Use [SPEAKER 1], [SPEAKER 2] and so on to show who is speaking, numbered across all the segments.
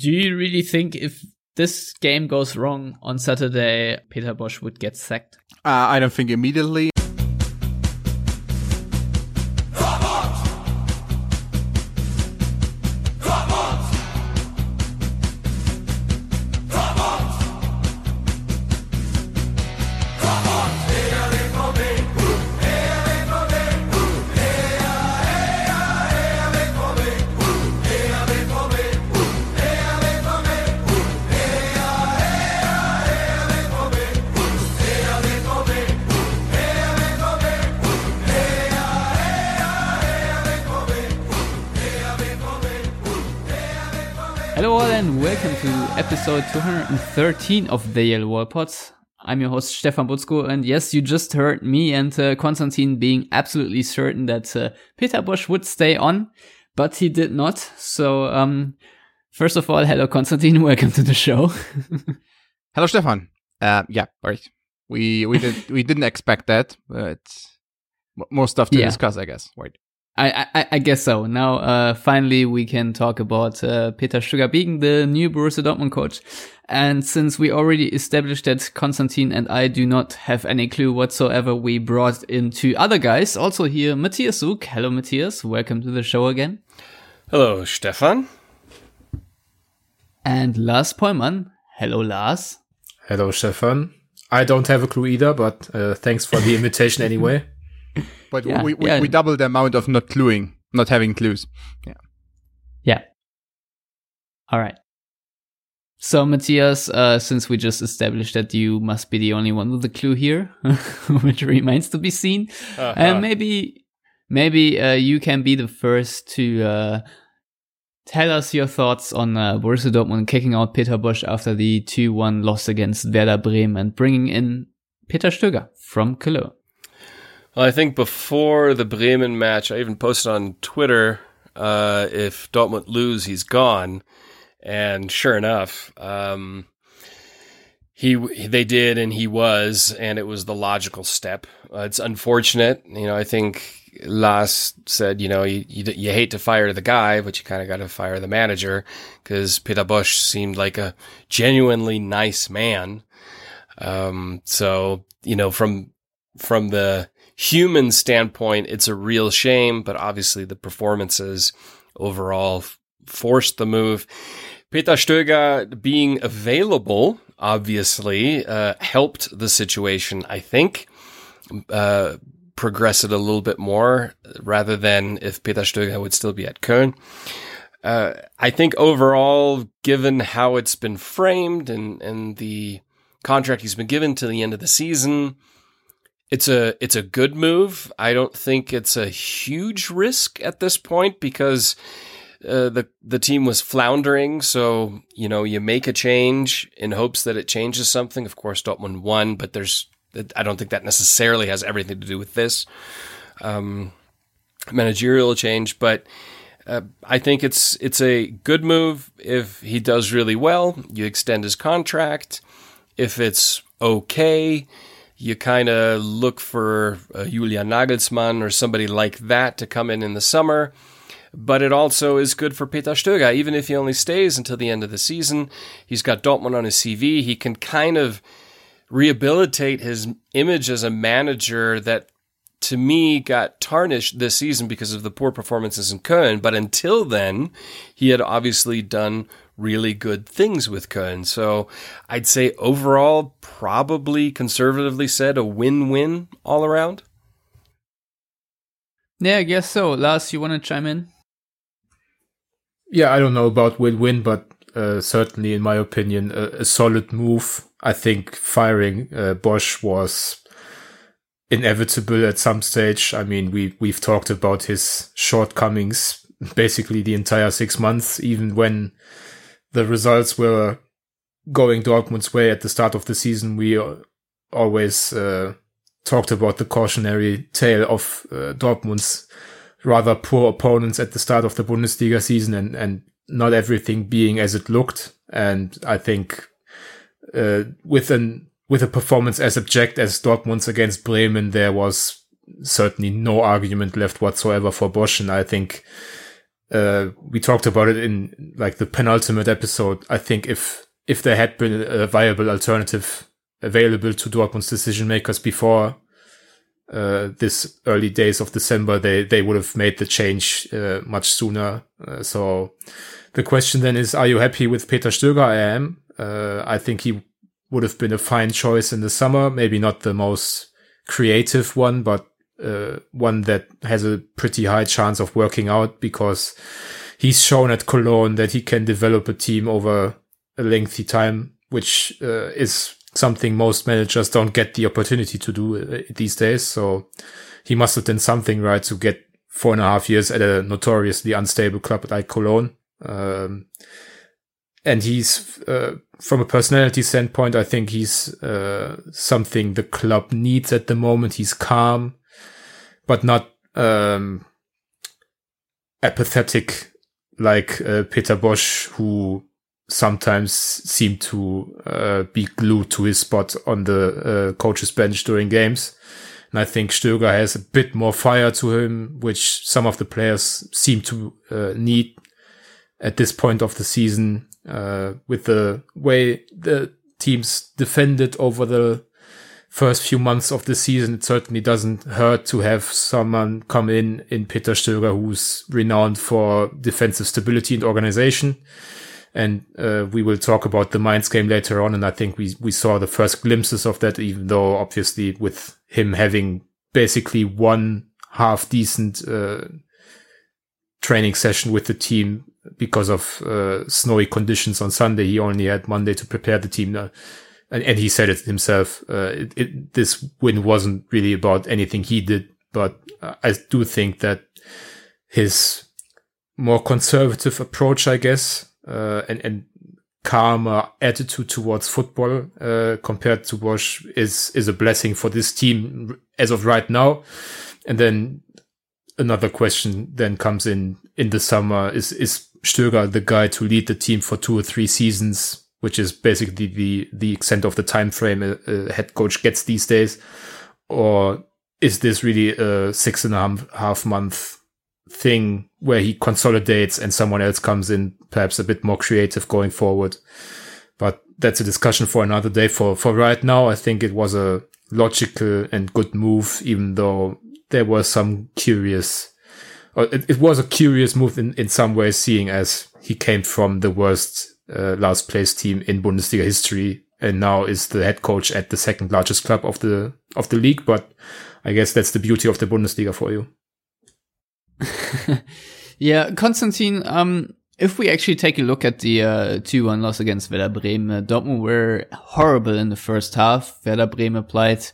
[SPEAKER 1] Do you really think if this game goes wrong on Saturday, Peter Bosz would get sacked?
[SPEAKER 2] Uh, I don't think immediately.
[SPEAKER 1] 13 of the Yellow Wall Pods. I'm your host Stefan Buczko, and yes, you just heard me and uh, Konstantin being absolutely certain that uh, Peter Bosz would stay on, but he did not. So, um, first of all, hello Konstantin, welcome to the show.
[SPEAKER 2] hello Stefan. Uh, yeah, right. We we did we didn't expect that. But more stuff to
[SPEAKER 1] yeah.
[SPEAKER 2] discuss, I guess. Right.
[SPEAKER 1] I, I, I guess so. Now, uh, finally, we can talk about uh, Peter Stöger being the new Borussia Dortmund coach. And since we already established that Konstantin and I do not have any clue whatsoever, we brought in two other guys. Also here, Matthias Zug. Hello, Matthias. Welcome to the show again.
[SPEAKER 3] Hello, Stefan.
[SPEAKER 1] And Lars Pollmann. Hello, Lars.
[SPEAKER 4] Hello, Stefan. I don't have a clue either, but uh, thanks for the invitation anyway.
[SPEAKER 2] But
[SPEAKER 1] Yeah,
[SPEAKER 2] we we,
[SPEAKER 1] yeah.
[SPEAKER 2] we double the amount of not cluing, not having clues. Yeah.
[SPEAKER 1] Yeah. All right. So, Matthias, uh, since we just established that you must be the only one with a clue here, which remains to be seen,
[SPEAKER 3] Uh-huh.
[SPEAKER 1] and maybe, maybe uh, you can be the first to uh, tell us your thoughts on uh, Borussia Dortmund kicking out Peter Bosch after the 2-1 loss against Werder Bremen and bringing in Peter Stöger from Cologne.
[SPEAKER 3] Well, I think before the Bremen match, I even posted on Twitter uh, if Dortmund lose, he's gone. And sure enough, um, he they did, and he was, and it was the logical step. Uh, it's unfortunate, you know. I think Lars said, you know, you, you you hate to fire the guy, but you kind of got to fire the manager because Peter Bosz seemed like a genuinely nice man. Um, so you know, from from the human standpoint, it's a real shame, but obviously the performances overall forced the move. Peter Stöger being available, obviously, uh, helped the situation, I think, uh, progress it a little bit more rather than if Peter Stöger would still be at Köln. Uh, I think overall, given how it's been framed and, and the contract he's been given to the end of the season, it's a it's a good move. I don't think it's a huge risk at this point because uh, the the team was floundering. So you know you make a change in hopes that it changes something. Of course, Dortmund won, but there's I don't think that necessarily has everything to do with this um, managerial change. But uh, I think it's it's a good move if he does really well. You extend his contract. If it's okay, you kind of look for uh, Julian Nagelsmann or somebody like that to come in in the summer. But it also is good for Peter Stöger, even if he only stays until the end of the season. He's got Dortmund on his CV. He can kind of rehabilitate his image as a manager that, to me, got tarnished this season because of the poor performances in Köln. But until then, he had obviously done really good things with Köln. So I'd say overall, probably conservatively said, a win-win all around.
[SPEAKER 1] Yeah, I guess so. Lars, you want to chime in?
[SPEAKER 4] Yeah, I don't know about win-win, but uh, certainly, in my opinion, a, a solid move. I think firing uh, Bosz was inevitable at some stage. I mean, we we've talked about his shortcomings basically the entire six months, even when the results were going Dortmund's way at the start of the season. We uh, always uh, talked about the cautionary tale of uh, Dortmund's rather poor opponents at the start of the Bundesliga season and, and not everything being as it looked. And I think uh, with an with a performance as abject as Dortmund's against Bremen, there was certainly no argument left whatsoever for Bosz. And I think uh, we talked about it in like the penultimate episode. I think if if there had been a viable alternative available to Dortmund's decision makers before uh, this early days of December, they they would have made the change uh, much sooner. Uh, so the question then is, are you happy with Peter Stöger? I am. Uh, I think he would have been a fine choice in the summer. Maybe not the most creative one, but uh, one that has a pretty high chance of working out because he's shown at Cologne that he can develop a team over a lengthy time, which uh, is something most managers don't get the opportunity to do uh, these days. So he must have done something right to get four and a half years at a notoriously unstable club like Cologne. Um, and he's, uh, from a personality standpoint, I think he's, uh, something the club needs at the moment. He's calm, but not, um, apathetic like, uh, Peter Bosz, who sometimes seemed to uh, be glued to his spot on the uh, coach's bench during games. And I think Stöger has a bit more fire to him, which some of the players seem to uh, need at this point of the season. Uh, with the way the teams defended over the first few months of the season, it certainly doesn't hurt to have someone come in in Peter Stöger, who's renowned for defensive stability and organization and uh, we will talk about the Mainz game later on. And I think we we saw the first glimpses of that, even though obviously with him having basically one half decent uh, training session with the team because of uh, snowy conditions on Sunday, he only had Monday to prepare the team. Uh, and, and, he said it himself. Uh, it, it, this win wasn't really about anything he did, but I do think that his more conservative approach, I guess, uh, and and calmer attitude towards football uh, compared to Bosz is is a blessing for this team as of right now. And then another question then comes in in the summer: is is Stöger the guy to lead the team for two or three seasons? Which is basically the the extent of the time frame a, uh, a uh, head coach gets these days, or is this really a six and a half month thing where he consolidates and someone else comes in, perhaps a bit more creative going forward. But that's a discussion for another day. For, for right now, I think it was a logical and good move, even though there was some curious, it, it was a curious move in, in some ways, seeing as he came from the worst uh, last place team in Bundesliga history and now is the head coach at the second largest club of the of the league. But I guess that's the beauty of the Bundesliga for you.
[SPEAKER 1] yeah, Konstantin, um, if we actually take a look at the uh, 2-1 loss against Werder Bremen, uh, Dortmund were horrible in the first half. Werder Bremen applied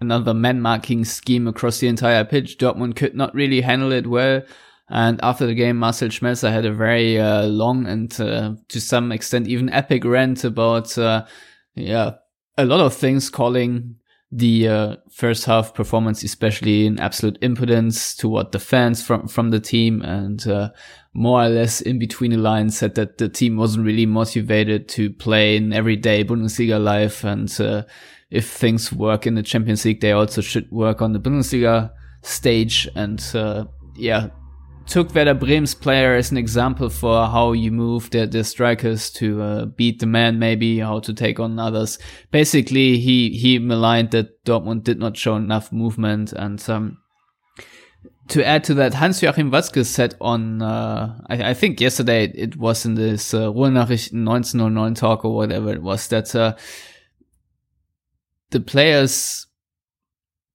[SPEAKER 1] another man-marking scheme across the entire pitch. Dortmund could not really handle it well. And after the game, Marcel Schmelzer had a very uh, long and uh, to some extent even epic rant about, uh, yeah, a lot of things calling the uh, first half performance, especially in absolute impotence toward the fans from from the team, and uh, more or less in between the lines said that the team wasn't really motivated to play in everyday Bundesliga life, and uh, if things work in the Champions League, they also should work on the Bundesliga stage. And yeah, took Werder Bremen's player as an example for how you move the, the strikers to uh, beat the man, maybe how to take on others. Basically, he he maligned that Dortmund did not show enough movement, and um, to add to that, Hans Joachim Watzke said on uh, I, I, think yesterday it was in this uh, Ruhrnachrichten 1909 talk or whatever it was that uh, the players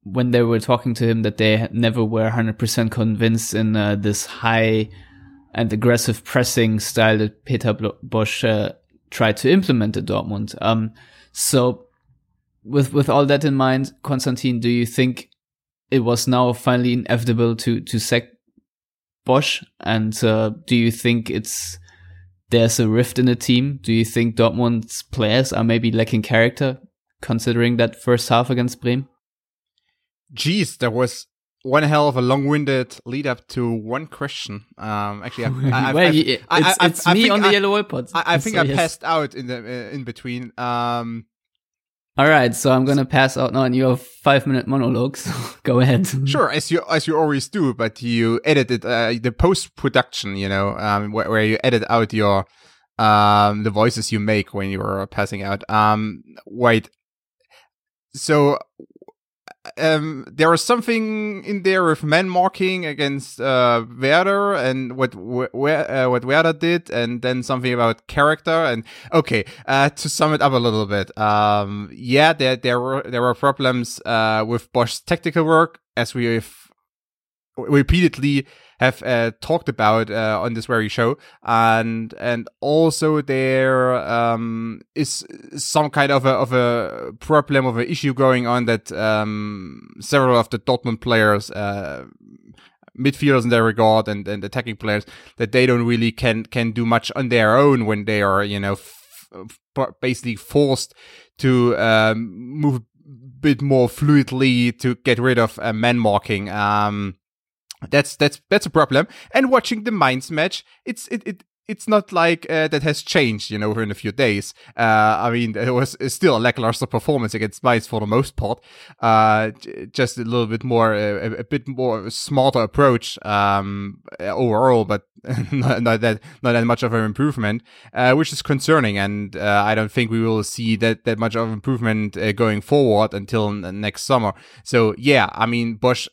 [SPEAKER 1] when they were talking to him that they never were 100% convinced in uh, this high and aggressive pressing style that Peter Bosz uh, tried to implement at Dortmund. Um, so with with all that in mind, Konstantin, do you think it was now finally inevitable to to sack Bosz? And uh, do you think it's there's a rift in the team? Do you think Dortmund's players are maybe lacking character, considering that first half against Bremen?
[SPEAKER 2] Geez, there was one hell of a long-winded lead up to one question. Um, actually, I, I,
[SPEAKER 1] well, it's, I, it's me on the yellow iPods.
[SPEAKER 2] I, think so, I yes. passed out in the uh, in between. Um,
[SPEAKER 1] All right, so I'm gonna pass out now on your five minute monologues. Go ahead.
[SPEAKER 2] Sure, as you as you always do, but you edited uh, the post production, you know, um, where, where, you edit out your um the voices you make when you're passing out. Um, wait. So um, there was something in there with man marking against uh, Werder and what where uh, what Werder did, and then something about character. And okay, uh, to sum it up a little bit, um, yeah, there there were there were problems uh, with Bosz's tactical work, as we've repeatedly have uh, talked about uh, on this very show, and and also there um, is some kind of a of a problem of an issue going on that um, several of the Dortmund players. Uh, midfielders in their regard and, and attacking players that they don't really can can do much on their own when they are you know f- f- basically forced to um, move a bit more fluidly to get rid of uh, man marking um, that's that's that's a problem. And watching the Mainz match, it's it, it it's not like uh, that has changed, you know, in a few days. Uh, I mean, it was still a lackluster performance against Mainz for the most part. Uh, just a little bit more, uh, a, a, bit more smarter approach um, overall, but not, not, that not that much of an improvement, uh, which is concerning. And uh, I don't think we will see that that much of improvement going forward until next summer. So yeah, I mean, Bosz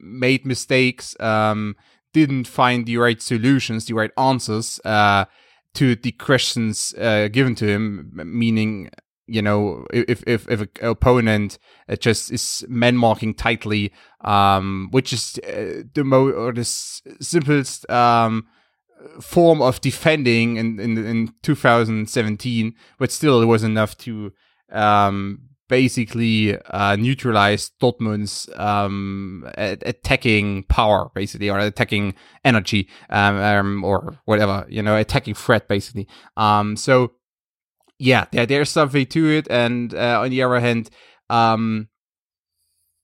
[SPEAKER 2] made mistakes, um, didn't find the right solutions, the right answers uh, to the questions uh, given to him. Meaning, you know, if if if an opponent uh, just is man marking tightly, um, which is uh, the mo or the simplest um, form of defending in, in in 2017, but still it was enough to um, basically uh, neutralize Dortmund's um, attacking power, basically, or attacking energy, um, um, or whatever, you know, attacking threat, basically. Um, so yeah, there, there's something to it, and uh, on the other hand, um,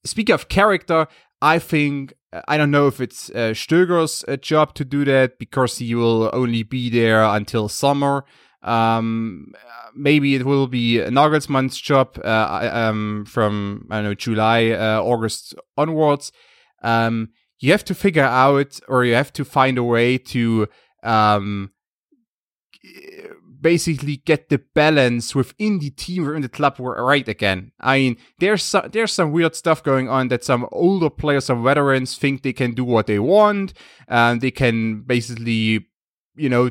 [SPEAKER 2] speaking of character, I think I don't know if it's uh, Stöger's uh, job to do that because he will only be there until summer. Um, maybe it will be Nagelsmann's job uh, um, from I don't know July, uh, August onwards. Um, you have to figure out, or you have to find a way to um, basically get the balance within the team or in the club right again. I mean, there's some, there's some weird stuff going on that some older players, some veterans think they can do what they want, and they can basically, you know,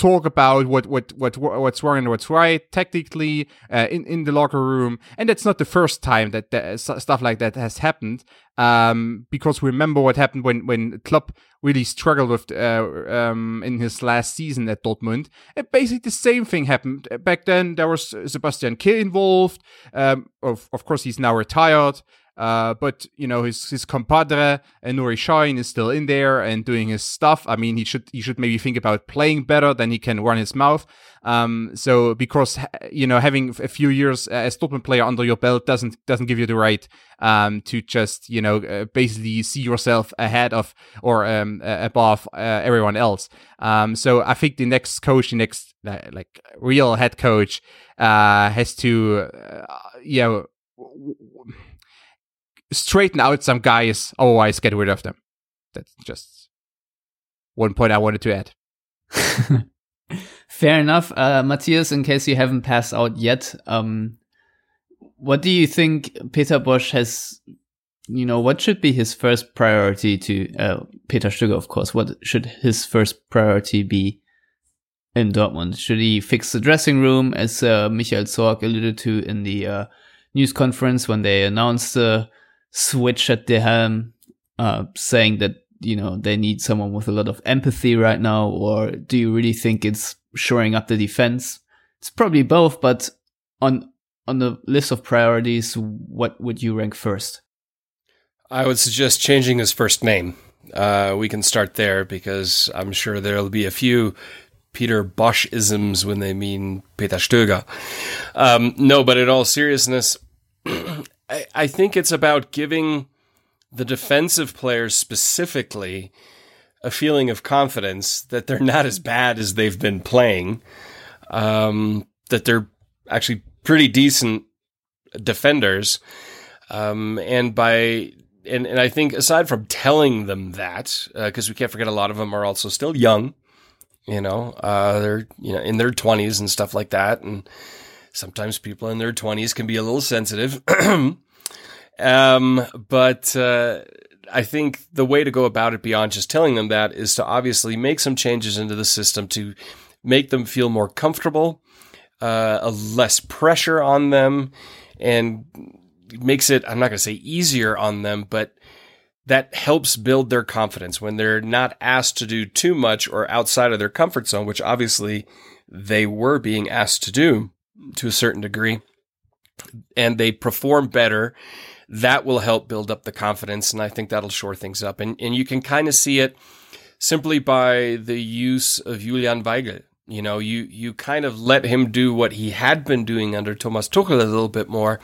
[SPEAKER 2] talk about what what what what's wrong and what's right technically uh, in in the locker room. And that's not the first time that, that stuff like that has happened um, because remember what happened when when Klopp really struggled with uh, um, in his last season at Dortmund. And basically the same thing happened. Back then there was Sebastian Kehl involved. Um, of of course he's now retired uh, but you know his his compadre and Nuri Sahin is still in there and doing his stuff. I mean, he should he should maybe think about playing better than he can run his mouth. Um, so because you know having a few years as Dortmund player under your belt doesn't doesn't give you the right um, to just you know uh, basically see yourself ahead of or um, uh, above uh, everyone else. Um, so I think the next coach, the next uh, like real head coach, uh, has to you know straighten out some guys, otherwise get rid of them. That's just one point I wanted to add.
[SPEAKER 1] Fair enough. Uh, Matthias, in case you haven't passed out yet, um, what do you think Peter Bosz has, you know, what should be his first priority to, uh, Peter Stöger, of course, what should his first priority be in Dortmund? Should he fix the dressing room, as uh, Michael Zorc alluded to in the uh, news conference when they announced the switch at the helm, uh, saying that you know they need someone with a lot of empathy right now, or do you really think it's shoring up the defense? It's probably both, but on on the list of priorities, what would you rank first?
[SPEAKER 3] I would suggest changing his first name. Uh, we can start there because I'm sure there'll be a few Peter Bosz isms when they mean Peter Stöger. Um, no, but in all seriousness, I, I think it's about giving the defensive players specifically a feeling of confidence that they're not as bad as they've been playing, um, that they're actually pretty decent defenders. Um, and by and, and I think aside from telling them that, because uh, we can't forget a lot of them are also still young, you know, uh, they're you know in their twenties and stuff like that, and sometimes people in their twenties can be a little sensitive. um, but uh, I think the way to go about it beyond just telling them that is to obviously make some changes into the system to make them feel more comfortable, uh, a less pressure on them, and makes it, I'm not going to say easier on them, but that helps build their confidence when they're not asked to do too much or outside of their comfort zone, which obviously they were being asked to do to a certain degree. And they perform better. That will help build up the confidence. And I think that'll shore things up. And, and you can kind of see it simply by the use of Julian Weigl. You know, you, you kind of let him do what he had been doing under Thomas Tuchel a little bit more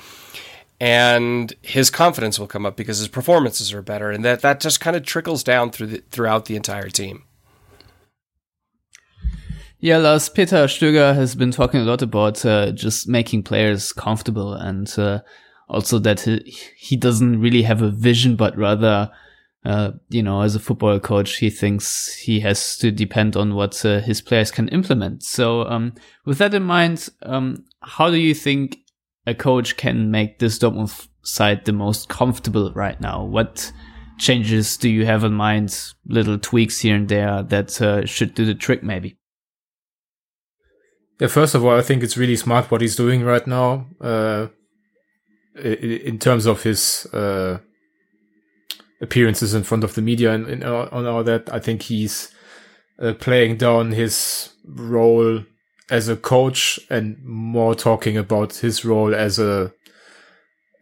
[SPEAKER 3] and his confidence will come up because his performances are better, and that that just kind of trickles down through the, throughout the entire team.
[SPEAKER 1] Yeah, Lars Peter Stöger has been talking a lot about uh, just making players comfortable, and uh, also that he, he doesn't really have a vision, but rather. Uh, you know, as a football coach, he thinks he has to depend on what uh, his players can implement. So, um, with that in mind, um, how do you think a coach can make this Dortmund side the most comfortable right now? What changes do you have in mind? Little tweaks here and there that uh, should do the trick, maybe.
[SPEAKER 4] Yeah, first of all, I think it's really smart what he's doing right now. Uh, in terms of his uh, appearances in front of the media and, and on all that, I think he's uh, playing down his role as a coach and more talking about his role as a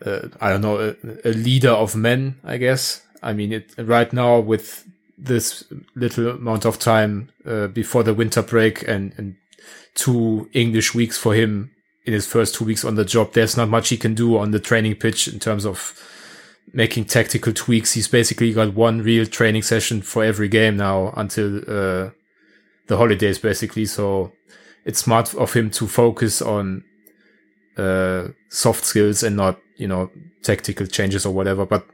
[SPEAKER 4] uh, I don't know a, a, leader of men I guess I mean it right now with this little amount of time uh, before the winter break and, and two English weeks for him in his first two weeks on the job. There's not much he can do on the training pitch in terms of making tactical tweaks. He's basically got one real training session for every game now until uh, the holidays basically. So it's smart of him to focus on uh, soft skills and not you know tactical changes or whatever. But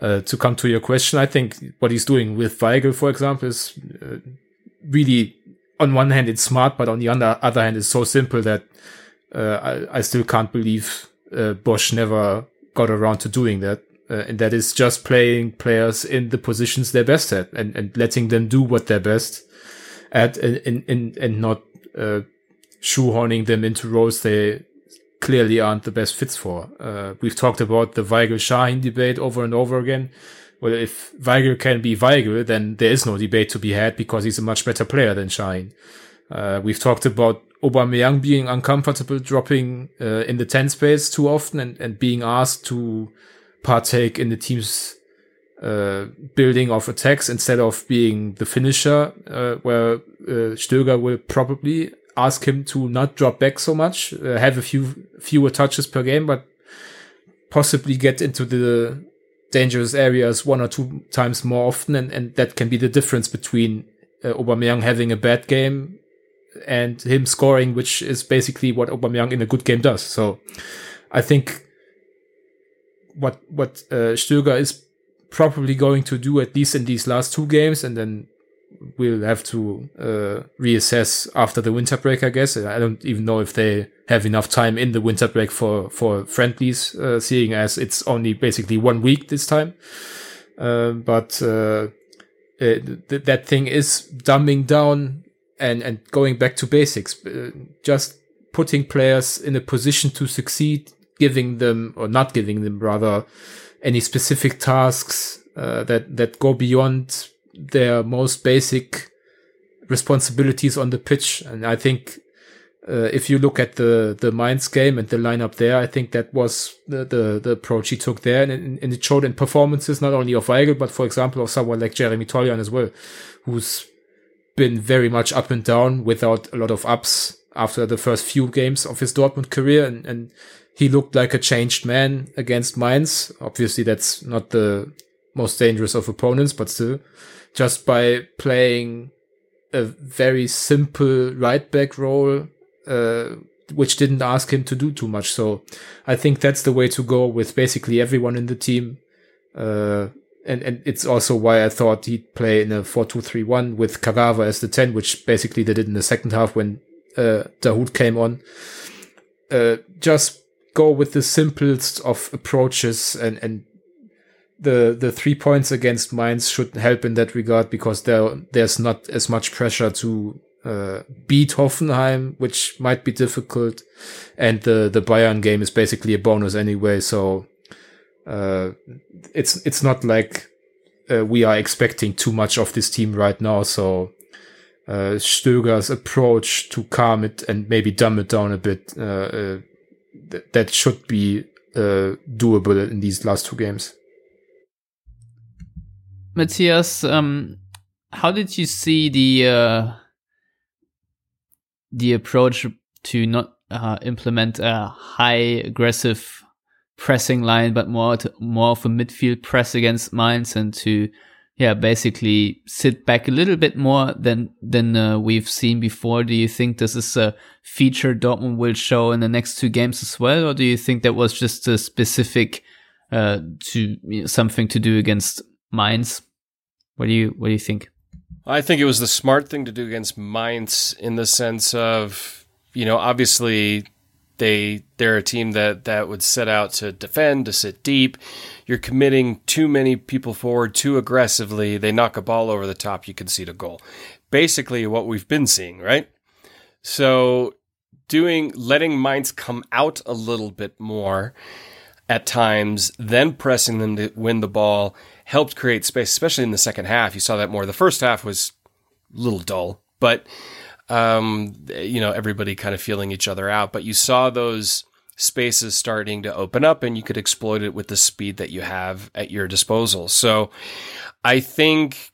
[SPEAKER 4] uh, to come to your question, I think what he's doing with Weigl, for example, is uh, really on one hand it's smart, but on the other other hand it's so simple that uh, I, I, still can't believe uh, Bosz never got around to doing that. Uh, and that is just playing players in the positions they're best at and, and letting them do what they're best at and, and, and and not uh, shoehorning them into roles they clearly aren't the best fits for. Uh, we've talked about the Weigl Sahin debate over and over again. Well, if Weigl can be Weigl, then there is no debate to be had because he's a much better player than Sahin. Uh, we've talked about Aubameyang being uncomfortable dropping uh, in the 10 space too often and, and being asked to partake in the team's uh, building of attacks instead of being the finisher, uh, where uh, Stöger will probably ask him to not drop back so much, uh, have a few fewer touches per game, but possibly get into the dangerous areas one or two times more often, and, and that can be the difference between uh, Aubameyang having a bad game and him scoring, which is basically what Aubameyang in a good game does. So I think what what uh, Stöger is probably going to do at least in these last two games, and then we'll have to uh, reassess after the winter break. I guess I don't even know if they have enough time in the winter break for for friendlies, uh, seeing as it's only basically one week this time. Uh, but uh, th- that thing is dumbing down and and going back to basics, uh, just putting players in a position to succeed, giving them or not giving them rather any specific tasks uh, that that go beyond their most basic responsibilities on the pitch. And I think uh, if you look at the the Mainz game and the lineup there, I think that was the the, the approach he took there, and, and, it showed in performances not only of Weigl but for example of someone like Jeremy Toljan as well, who's been very much up and down without a lot of ups after the first few games of his Dortmund career, and, and he looked like a changed man against Mainz. Obviously, that's not the most dangerous of opponents, but still, just by playing a very simple right back role, uh, which didn't ask him to do too much. So I think that's the way to go with basically everyone in the team. Uh, and, and it's also why I thought he'd play in a 4-2-3-1 with Kagawa as the 10, which basically they did in the second half when uh, Dahoud came on. Uh, just go with the simplest of approaches and, and the the three points against Mainz should help in that regard because there there's not as much pressure to uh, beat Hoffenheim, which might be difficult, and the the Bayern game is basically a bonus anyway. So uh, it's it's not like uh, we are expecting too much of this team right now. So uh, Stöger's approach to calm it and maybe dumb it down a bit uh, uh, th- that should be uh, doable in these last two games.
[SPEAKER 1] Matthias, um, how did you see the the approach to not uh, implement a high aggressive pressing line, but more to, more of a midfield press against Mainz and to yeah basically sit back a little bit more than than uh, we've seen before. Do you think this is a feature Dortmund will show in the next two games as well, or do you think that was just a specific uh, to you know, something to do against Mainz? What do you What do you think?
[SPEAKER 3] I think it was the smart thing to do against Mainz in the sense of, you know, obviously they they're a team that that would set out to defend, to sit deep. You're committing too many people forward too aggressively. They knock a ball over the top, you concede a goal. Basically, what we've been seeing, right? So, doing letting Mainz come out a little bit more at times, then pressing them to win the ball helped create space, especially in the second half. You saw that more. The first half was a little dull, but um, you know everybody kind of feeling each other out. But you saw those spaces starting to open up, and you could exploit it with the speed that you have at your disposal. So I think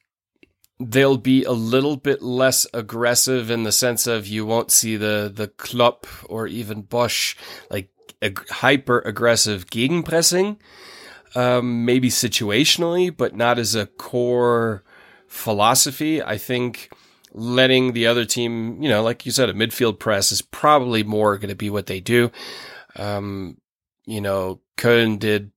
[SPEAKER 3] they'll be a little bit less aggressive in the sense of you won't see the the Klopp or even Bosz like ag- hyper aggressive gegenpressing um, maybe situationally, but not as a core philosophy. I think letting the other team, you know, like you said, a midfield press is probably more going to be what they do. Um, you know, Köln did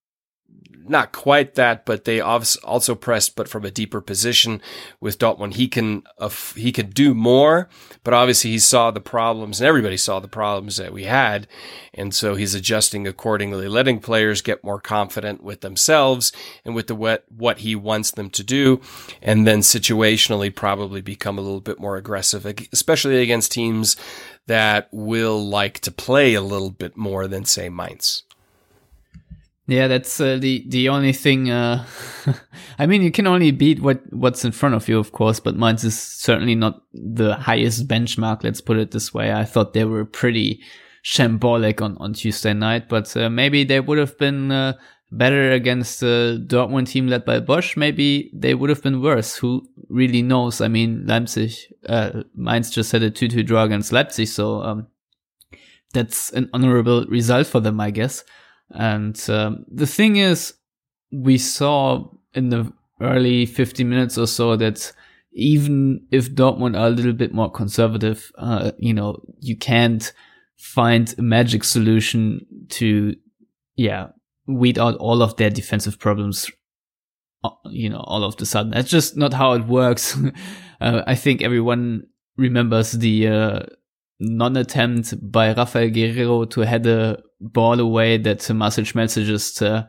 [SPEAKER 3] not quite that, but they also pressed, but from a deeper position with Dortmund. He can uh, he could do more, but obviously he saw the problems, and everybody saw the problems that we had, and so he's adjusting accordingly, letting players get more confident with themselves and with the what what he wants them to do, and then situationally probably become a little bit more aggressive, especially against teams that will like to play a little bit more than say Mainz.
[SPEAKER 1] Yeah, that's uh, the the only thing. Uh, I mean, you can only beat what what's in front of you, of course. But Mainz is certainly not the highest benchmark. Let's put it this way. I thought they were pretty shambolic on on Tuesday night, but uh, maybe they would have been uh, better against the Dortmund team led by Bosz. Maybe they would have been worse. Who really knows? I mean, Leipzig, uh, Mainz just had a two-two draw against Leipzig, so um, that's an honorable result for them, I guess. And um, the thing is, we saw in the early 50 minutes or so that even if Dortmund are a little bit more conservative, uh, you know, you can't find a magic solution to, yeah, weed out all of their defensive problems, uh, you know, all of the sudden. That's just not how it works. uh, I think everyone remembers the, uh, non-attempt by Raphaël Guerreiro to head a ball away that Marcel Schmelzer just, uh,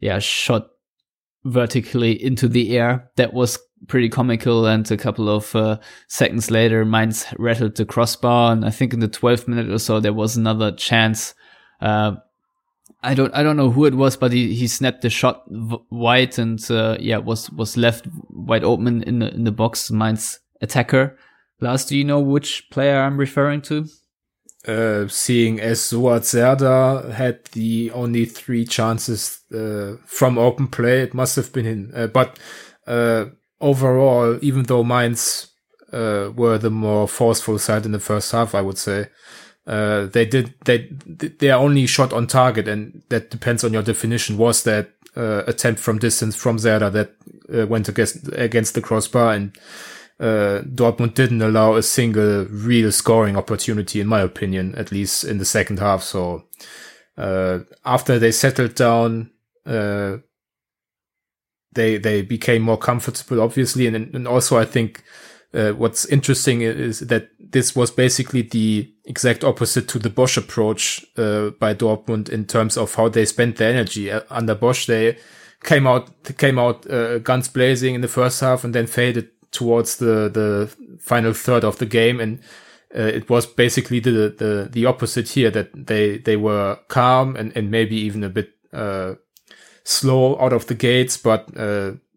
[SPEAKER 1] yeah, shot vertically into the air. That was pretty comical. And a couple of uh, seconds later, Mainz rattled the crossbar. And I think in the 12th minute or so, there was another chance. Uh, I don't, I don't know who it was, but he, he snapped the shot v- wide and, uh, yeah, was, was left wide open in the, in the box. Mainz attacker. Lars, do you know which player I'm referring to?
[SPEAKER 4] Uh, seeing as Suat Serdar had the only three chances uh, from open play, it must have been him. Uh, but uh, overall, even though Mainz uh, were the more forceful side in the first half, I would say uh, they did they their only shot on target, and that depends on your definition. Was that attempt from distance from Serdar that went against against the crossbar and uh, Dortmund didn't allow a single real scoring opportunity, in my opinion, at least in the second half. So uh, after they settled down, uh, they they became more comfortable, obviously, and and also I think uh, what's interesting is that this was basically the exact opposite to the Bosz approach uh, by Dortmund in terms of how they spent their energy. Uh, under Bosz, they came out came out uh, guns blazing in the first half and then faded towards the the final third of the game and. Uh, it was basically the, the the opposite here that they they were calm and, and maybe even a bit uh, slow out of the gates, but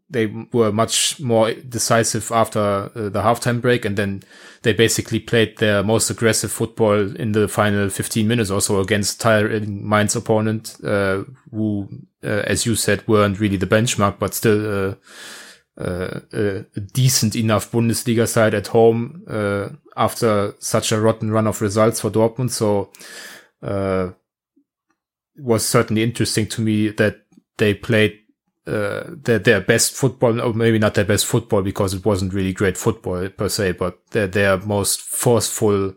[SPEAKER 4] they were much more decisive after uh, the halftime break, and then they basically played their most aggressive football in the final 15 minutes or so against tiring Mainz opponent, uh, who, uh, as you said, weren't really the benchmark, but still uh, uh, a decent enough Bundesliga side at home uh, after such a rotten run of results for Dortmund. So it was certainly interesting to me that they played uh, their their best football, or maybe not their best football because it wasn't really great football per se, but their their most forceful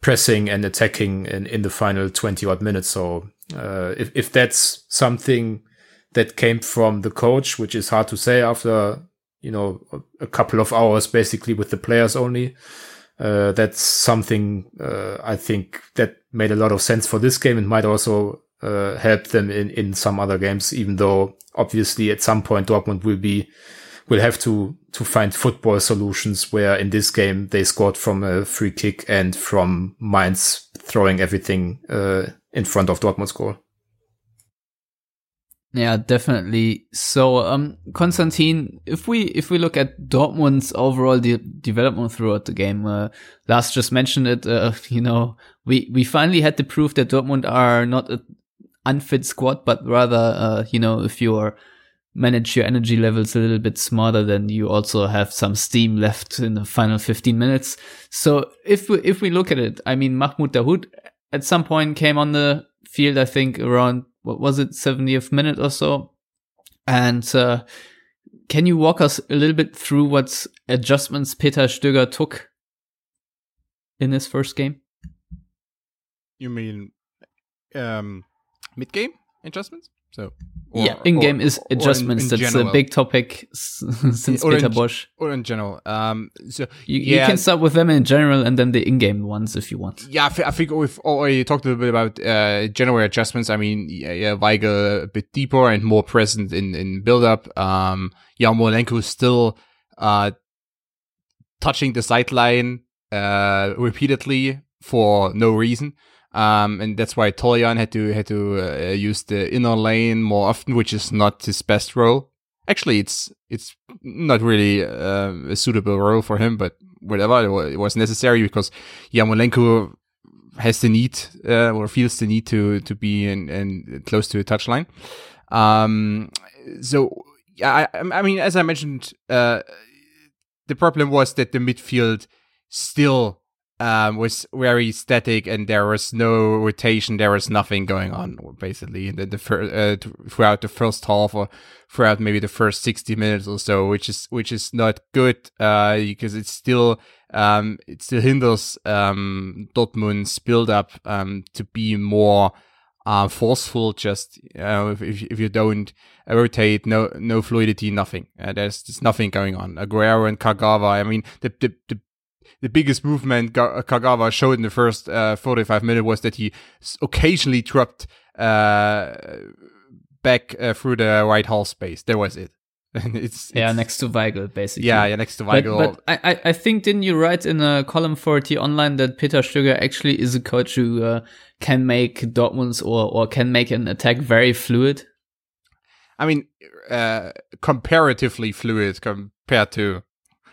[SPEAKER 4] pressing and attacking in, in the final twenty odd minutes. So uh, if if that's something that came from the coach, which is hard to say after you know a couple of hours basically with the players only. Uh, that's something uh, I think that made a lot of sense for this game and might also uh, help them in, in some other games, even though obviously at some point Dortmund will be, will have to, to find football solutions where in this game they scored from a free kick and from Mainz throwing everything, uh, in front of Dortmund's goal.
[SPEAKER 1] Yeah, definitely. So, um, Konstantin, if we if we look at Dortmund's overall de- development throughout the game, uh, Lars just mentioned it. Uh, you know, we we finally had the proof that Dortmund are not an unfit squad, but rather, uh, you know, if you are manage your energy levels a little bit smarter, then you also have some steam left in the final 15 minutes. So if we, if we look at it, I mean, Mahmoud Dahoud at some point came on the field, I think around, what was it, 70th minute or so. And, uh, can you walk us a little bit through what adjustments Peter Stöger took in his first game?
[SPEAKER 2] You mean, um, mid game adjustments. So
[SPEAKER 1] or, yeah, in game is adjustments. In, in That's a big topic since
[SPEAKER 2] or
[SPEAKER 1] Peter
[SPEAKER 2] in,
[SPEAKER 1] Bosz.
[SPEAKER 2] Or in general. Um, so
[SPEAKER 1] you,
[SPEAKER 2] yeah.
[SPEAKER 1] you, can start with them in general and then the in-game ones if you want.
[SPEAKER 2] Yeah, I, think we've already talked a little bit about uh, general adjustments. I mean, yeah, yeah, a bit deeper and more present in in build-up. Um, Yarmolenko still uh, touching the sideline uh, repeatedly for no reason. Um, and that's why Toljan had to had to uh, use the inner lane more often, which is not his best role. Actually, it's it's not really uh, a suitable role for him, but whatever it was necessary because Yarmolenko has the need uh, or feels the need to to be in, in close to a touchline. Um, so yeah, I, I mean, as I mentioned, uh, the problem was that the midfield still um, was very static and there was no rotation. There was nothing going on basically in the, the fir- uh, throughout the first half or throughout maybe the first 60 minutes or so, which is, which is not good, uh, because it's still, um, it still hinders, um, Dortmund's build up, um, to be more, uh, forceful. Just, uh, if, if, you don't rotate, no, no fluidity, nothing. Uh, there's, there's nothing going on. Guerreiro and Kagawa. I mean, the, the, the the biggest movement Kagawa showed in the first uh, 45 minutes was that he occasionally dropped uh, back uh, through the right half space. There was it.
[SPEAKER 1] it's, it's, yeah, next to Weigl, basically.
[SPEAKER 2] Yeah, yeah, next to Weigl.
[SPEAKER 1] But, but I, I think didn't you write in a column for T Online that Peter Stöger actually is a coach who uh, can make Dortmund's or or can make an attack very fluid.
[SPEAKER 2] I mean, uh, comparatively fluid compared to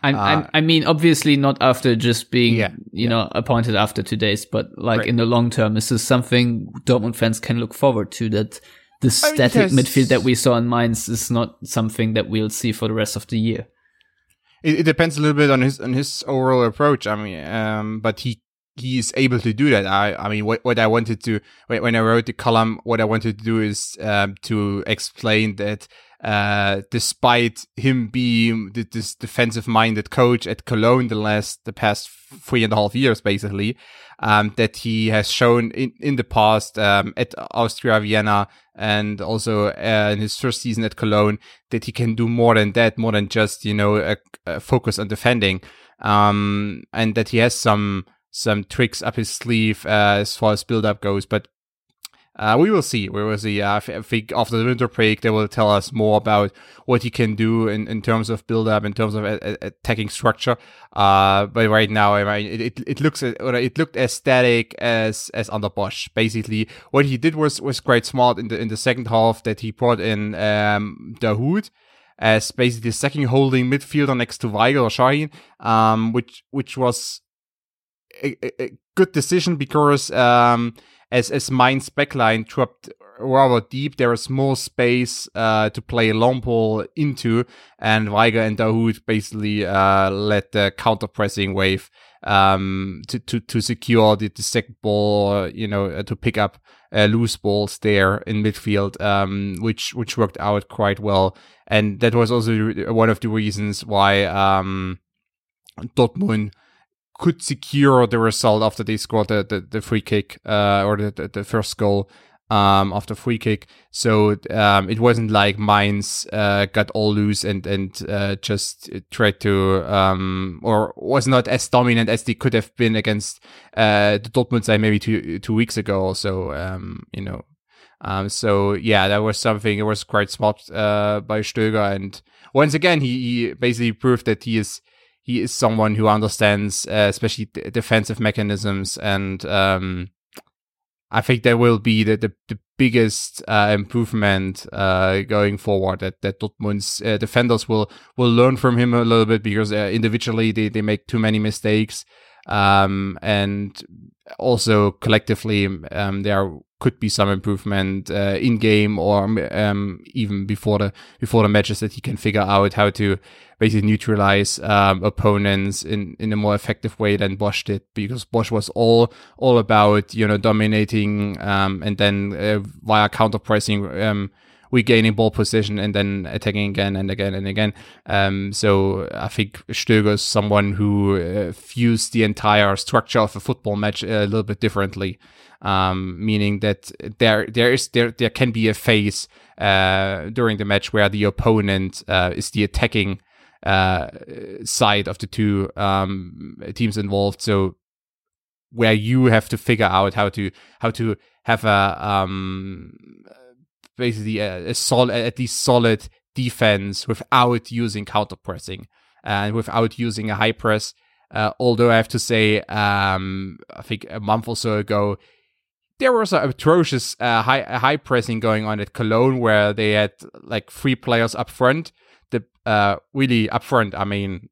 [SPEAKER 1] I, uh, I, mean, obviously not after just being, yeah, you yeah. know, appointed after two days, but like right. in the long term, this is something Dortmund fans can look forward to. That the static mean, midfield that we saw in Mainz is not something that we'll see for the rest of the year.
[SPEAKER 2] It, it, depends a little bit on his on his overall approach. I mean, um, but he he is able to do that. I, I mean, what, what I wanted to, when I wrote the column, what I wanted to do is um, to explain that uh, despite him being this defensive minded coach at Cologne the last, the past three and a half years, basically, um, that he has shown in, in the past, um, at Austria Vienna and also, uh, in his first season at Cologne, that he can do more than that, more than just, you know, a, a focus on defending. Um, and that he has some, some tricks up his sleeve, uh, as far as build up goes, but uh, we will see. We will see. Uh, I think after the winter break, they will tell us more about what he can do in, in terms of build up, in terms of a, a, attacking structure. Uh, but right now, I mean, it, it, looks or it looked as static as as under Bosz. Basically, what he did was was quite smart in the in the second half that he brought in um, Dahoud as basically the second holding midfielder next to Weigl or Sahin, um, which which was a, a, good decision because um, as as Mainz backline dropped rather deep, there is more space uh, to play a long ball into, and Weigl and Dahoud basically uh, let the counter pressing wave um, to, to to secure the, the second ball, you know, uh, to pick up uh, loose balls there in midfield, um, which which worked out quite well, and that was also one of the reasons why um, Dortmund could secure the result after they scored the, the, the free kick uh, or the, the, first goal um, after free kick. So um, it wasn't like Mainz uh, got all loose and and uh, just tried to um, or was not as dominant as they could have been against uh, the Dortmund side maybe two two weeks ago or so. Um, you know. Um, so yeah, that was something. It was quite smart uh, by Stöger, and once again, he, he basically proved that he is he is someone who understands, uh, especially d- defensive mechanisms, and um, I think there will be the the, the biggest uh, improvement uh, going forward. That that Dortmund's uh, defenders will will learn from him a little bit because uh, individually they they make too many mistakes, um, and also collectively um, there could be some improvement uh, in game or um, even before the before the matches that he can figure out how to basically neutralize um, opponents in in a more effective way than Bosz did. Because Bosz was all all about you know dominating um, and then uh, via counter pressing um, regaining ball position and then attacking again and again and again. Um, so I think Stöger is someone who uh, views the entire structure of a football match a little bit differently. Um, meaning that there there is there there can be a phase uh, during the match where the opponent uh, is the attacking uh, side of the two um, teams involved. So where you have to figure out how to how to have a um, basically a, a solid, at least solid defense without using counter pressing and without using a high press. Uh, although I have to say, um, I think a month or so ago, there was an atrocious uh, high high pressing going on at Cologne, where they had like three players up front. The uh, really up front, I mean,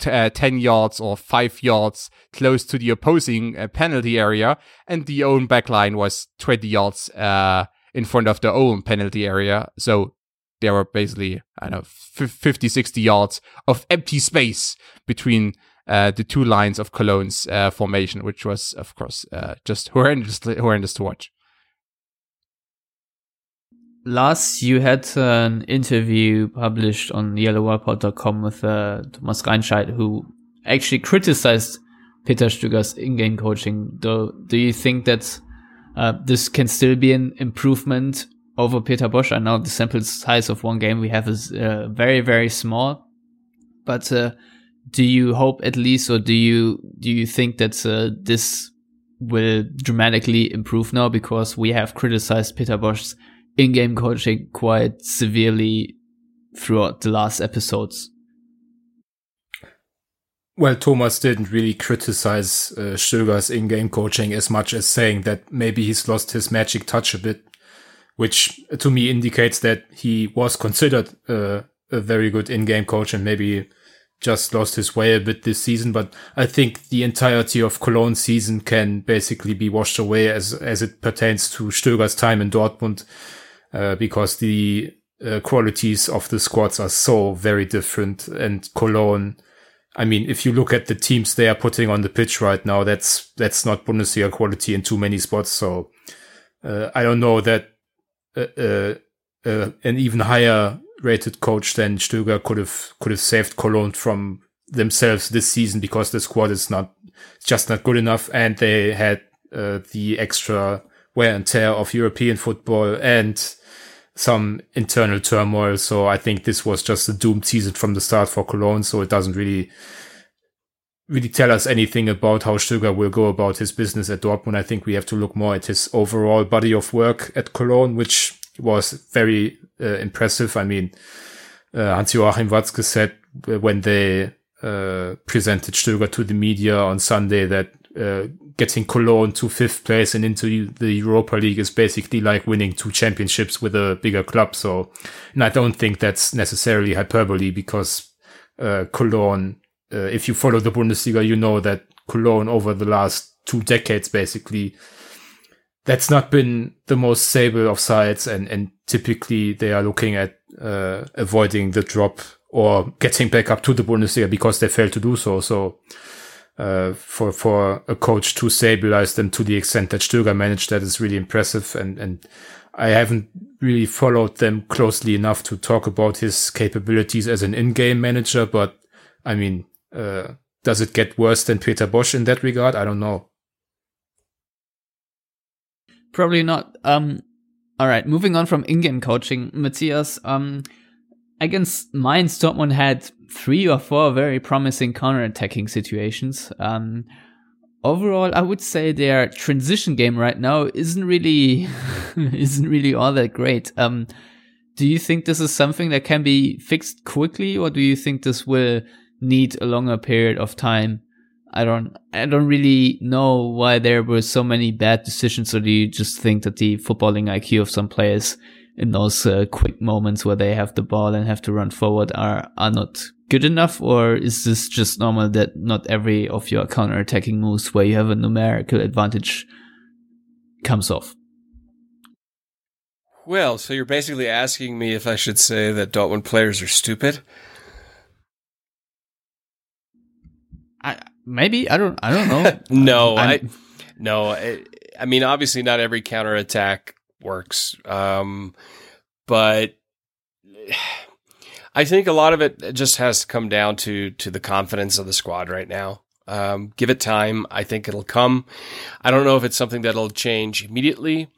[SPEAKER 2] t- uh, 10 yards or 5 yards close to the opposing uh, penalty area, and the own backline was 20 yards uh, in front of their own penalty area. So there were basically, I don't know, 50, 60 yards of empty space between uh, the two lines of Cologne's uh, formation, which was, of course, uh, just horrendous, horrendous to watch.
[SPEAKER 1] Last, you had an interview published on yellowwallpod.com with uh, Thomas Reinscheid, who actually criticized Peter Stöger's in-game coaching. Do, do you think that uh, this can still be an improvement over Peter Bosz. I know the sample size of one game we have is uh, very, very small, but uh, do you hope at least, or do you do you think that uh, this will dramatically improve now because we have criticized Peter Bosz's in-game coaching quite severely throughout the last episodes?
[SPEAKER 4] Well, Thomas didn't really criticize uh, Stöger's in-game coaching as much as saying that maybe he's lost his magic touch a bit, which to me indicates that he was considered uh, a very good in-game coach and maybe just lost his way a bit this season. But I think the entirety of Cologne's season can basically be washed away as as it pertains to Stöger's time in Dortmund, uh, because the uh, qualities of the squads are so very different, and Cologne I mean, if you look at the teams they are putting on the pitch right now, that's that's not Bundesliga quality in too many spots. So uh, I don't know that uh, uh, uh an even higher rated coach than Stöger could have could have saved Cologne from themselves this season because the squad is not just not good enough, and they had uh, the extra wear and tear of European football and some internal turmoil. So I think this was just a doomed season from the start for Cologne. So it doesn't really, really tell us anything about how Stöger will go about his business at Dortmund. I think we have to look more at his overall body of work at Cologne, which was very uh, impressive. I mean, uh, Hans-Joachim Watzke said when they uh, presented Stöger to the media on Sunday that uh, getting Cologne to fifth place and into the Europa League is basically like winning two championships with a bigger club. So, and I don't think that's necessarily hyperbole because uh, Cologne, uh, if you follow the Bundesliga, you know that Cologne over the last two decades, basically, that's not been the most stable of sides, and and typically they are looking at uh, avoiding the drop or getting back up to the Bundesliga because they failed to do so. So uh, for for a coach to stabilize them to the extent that Stöger managed that is really impressive. And and I haven't really followed them closely enough to talk about his capabilities as an in-game manager. But I mean, uh, does it get worse than Peter Bosz in that regard? I don't know.
[SPEAKER 1] Probably not. Um, all right, moving on from in-game coaching, Matthias. Um, against Mainz, Dortmund had three or four very promising counter-attacking situations. Um, overall, I would say their transition game right now isn't really isn't really all that great. Um, do you think this is something that can be fixed quickly, or do you think this will need a longer period of time? I don't I don't really know why there were so many bad decisions, or do you just think that the footballing IQ of some players in those uh, quick moments where they have the ball and have to run forward are are not good enough, or is this just normal that not every of your counter-attacking moves where you have a numerical advantage comes off?
[SPEAKER 3] Well, so you're basically asking me if I should say that Dortmund players are stupid.
[SPEAKER 1] I maybe I don't I don't know.
[SPEAKER 3] no, I'm, I no. I, I mean, obviously, not every counterattack works, um, but I think a lot of it just has to come down to to the confidence of the squad right now. Um, give it time. I think it'll come. I don't know if it's something that'll change immediately.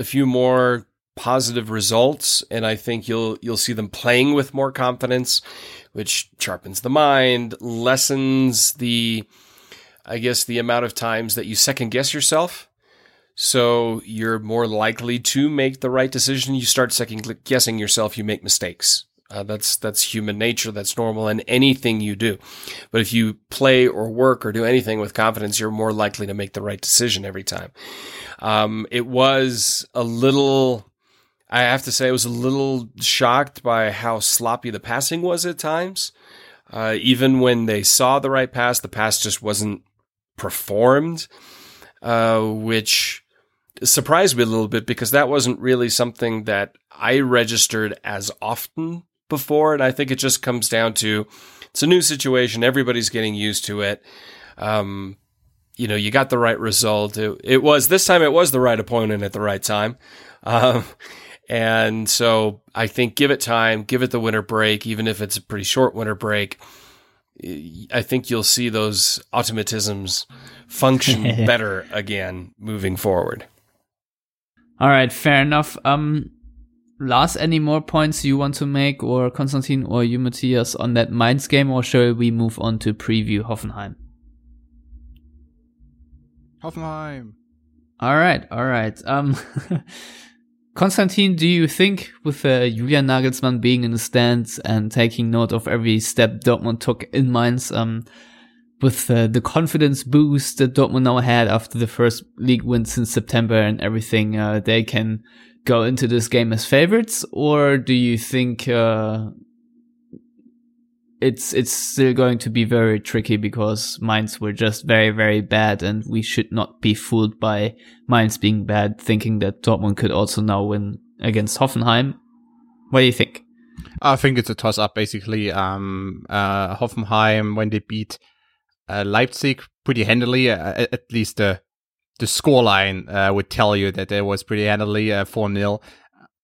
[SPEAKER 3] A few more positive results, and I think you'll you'll see them playing with more confidence, which sharpens the mind, lessens the, I guess, the amount of times that you second guess yourself. So you're more likely to make the right decision. You start second guessing yourself, you make mistakes. Uh, that's that's human nature. That's normal in anything you do. But if you play or work or do anything with confidence, you're more likely to make the right decision every time. Um, it was a little. I have to say, I was a little shocked by how sloppy the passing was at times. Uh, even when they saw the right pass, the pass just wasn't performed, uh, which surprised me a little bit because that wasn't really something that I registered as often before. And I think it just comes down to it's a new situation. Everybody's getting used to it. Um, you know, you got the right result. It, it, was this time. It was the right opponent at the right time. Um, and so I think give it time, give it the winter break, even if it's a pretty short winter break. I think you'll see those automatisms function better again moving forward.
[SPEAKER 1] All right, fair enough. Um, Lars, any more points you want to make, or Konstantin, or you, Matthias, on that Mainz game, or shall we move on to preview Hoffenheim?
[SPEAKER 2] Hoffenheim.
[SPEAKER 1] All right, all right. Um, Konstantin, do you think with uh, Julian Nagelsmann being in the stands and taking note of every step Dortmund took in Mainz, um, with uh, the confidence boost that Dortmund now had after the first league win since September and everything, uh, they can go into this game as favorites, or do you think uh, it's it's still going to be very tricky because Mainz were just very very bad, and we should not be fooled by Mainz being bad, thinking that Dortmund could also now win against Hoffenheim. What do you think?
[SPEAKER 2] I think it's a toss up basically. Um, uh, Hoffenheim when they beat uh, Leipzig pretty handily, uh, at least the the scoreline uh, would tell you that it was pretty handily uh, four 0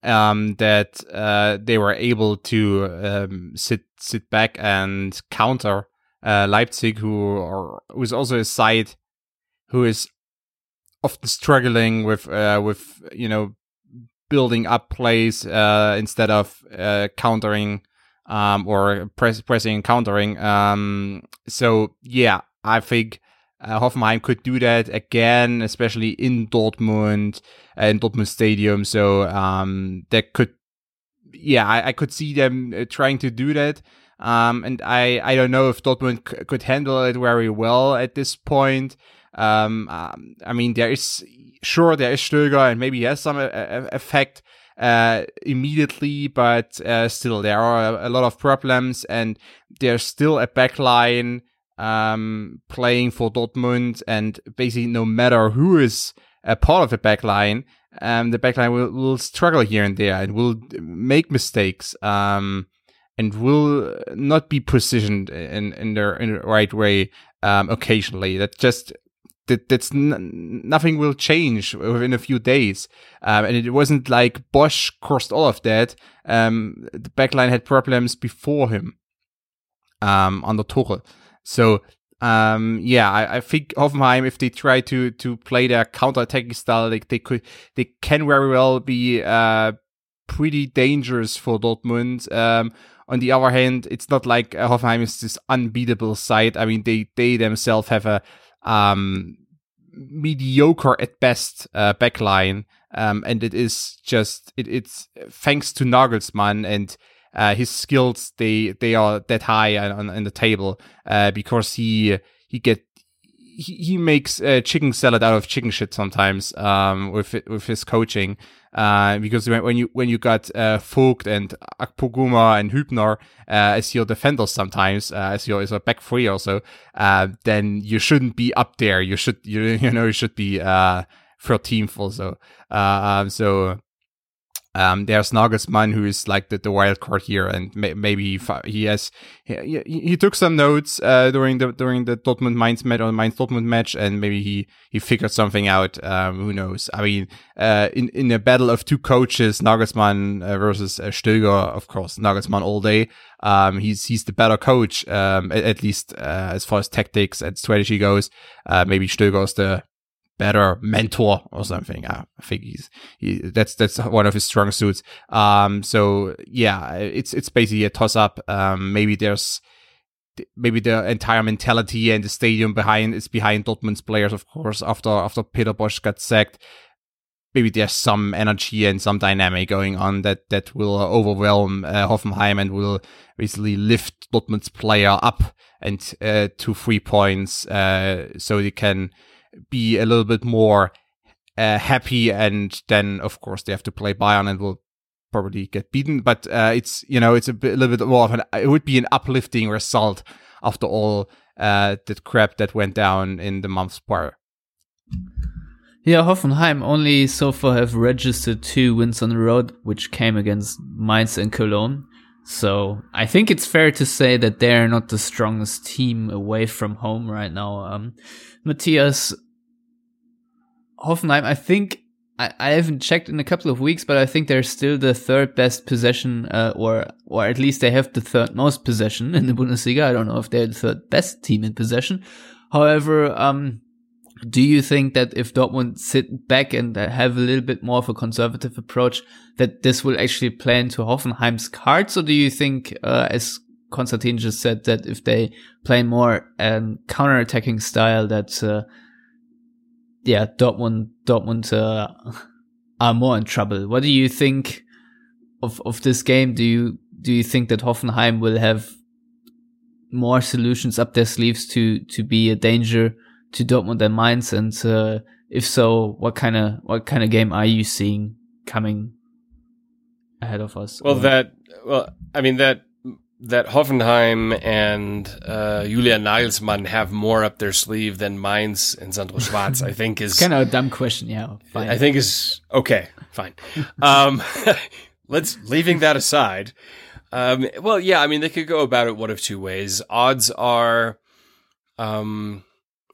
[SPEAKER 2] um, that uh, they were able to um, sit sit back and counter uh, Leipzig, who are who's also a side who is often struggling with uh, with you know building up plays uh, instead of uh, countering um, or press, pressing and countering. Um, so yeah, I think uh, Hoffenheim could do that again, especially in Dortmund, uh, in Dortmund Stadium. So um, that could, yeah, I, I could see them uh, trying to do that. Um, and I, I don't know if Dortmund c- could handle it very well at this point. Um, um, I mean, there is sure there is Stöger, and maybe he has some uh, effect uh, immediately, but uh, still there are a, lot of problems, and there's still a backline um, playing for Dortmund, and basically no matter who is a part of the backline, um, the backline will, will struggle here and there and will make mistakes. Um, and will not be positioned in in the in the right way um, occasionally. That just that that's n- nothing will change within a few days. Um, and it wasn't like Bosz caused all of that. Um, the backline had problems before him um, under Tuchel. So um, yeah, I, I, think Hoffenheim, if they try to to play their counter-attacking style, they, they could they can very well be uh, pretty dangerous for Dortmund. Um, on the other hand, it's not like Hoffenheim is this unbeatable side. I mean, they they themselves have a um, mediocre at best uh, backline, um, and it is just it, it's thanks to Nagelsmann and uh, his skills they they are that high on, on the table uh, because he he get he, he makes uh, chicken salad out of chicken shit sometimes um, with with his coaching uh, because when you when you got uh, Vogt and Akpoguma and Hübner uh, as your defenders sometimes uh, as your as a back three also, uh, then you shouldn't be up there. You should you you know you should be uh, 13th also. Uh, um, so um, there's Nagelsmann who is like the, the wild card here, and may, maybe he has he, he took some notes uh, during the during the Dortmund Mainz match or Mainz Dortmund match, and maybe he he figured something out. Um, who knows? I mean, uh, in in a battle of two coaches, Nagelsmann uh, versus uh, Stöger, of course, Nagelsmann all day. Um, he's he's the better coach, um, at, at least uh, as far as tactics and strategy goes. Uh, maybe Stöger is the better mentor or something. I think he's he, that's that's one of his strong suits. Um, so yeah, it's it's basically a toss up. Um, maybe there's maybe the entire mentality and the stadium behind is behind Dortmund's players, of course. After after Peter Bosz got sacked, maybe there's some energy and some dynamic going on that that will overwhelm uh, Hoffenheim and will basically lift Dortmund's player up and uh, to three points, uh, so they can be a little bit more uh, happy, and then of course they have to play Bayern and will probably get beaten. But uh, it's you know it's a, bit, a, little bit more of an it would be an uplifting result after all uh, the crap that went down in the months prior.
[SPEAKER 1] Yeah, Hoffenheim only so far have registered two wins on the road, which came against Mainz and Cologne. So I think it's fair to say that they're not the strongest team away from home right now. Um, Matthias, Hoffenheim, I think I, I haven't checked in a couple of weeks, but I think they're still the third best possession, uh, or or at least they have the third most possession in the Bundesliga. I don't know if they're the third best team in possession. However, um, do you think that if Dortmund sit back and have a little bit more of a conservative approach, that this will actually play into Hoffenheim's cards, or do you think, uh, as Konstantin just said, that if they play more um, counter-attacking style, that uh, yeah, Dortmund Dortmund uh, are more in trouble. What do you think of of this game? Do you do you think that Hoffenheim will have more solutions up their sleeves to to be a danger to Dortmund and Mainz? And uh, if so, what kind of what kind of game are you seeing coming ahead of us?
[SPEAKER 3] Well, that well, I mean that that Hoffenheim and uh, Julian Nagelsmann have more up their sleeve than Mainz and Sandro Schwarz, I think is
[SPEAKER 1] kind of a dumb question. Yeah,
[SPEAKER 3] fine. I think is okay. Fine. um, let's leaving that aside. Um, well, yeah, I mean, they could go about it one of two ways. Odds are, um,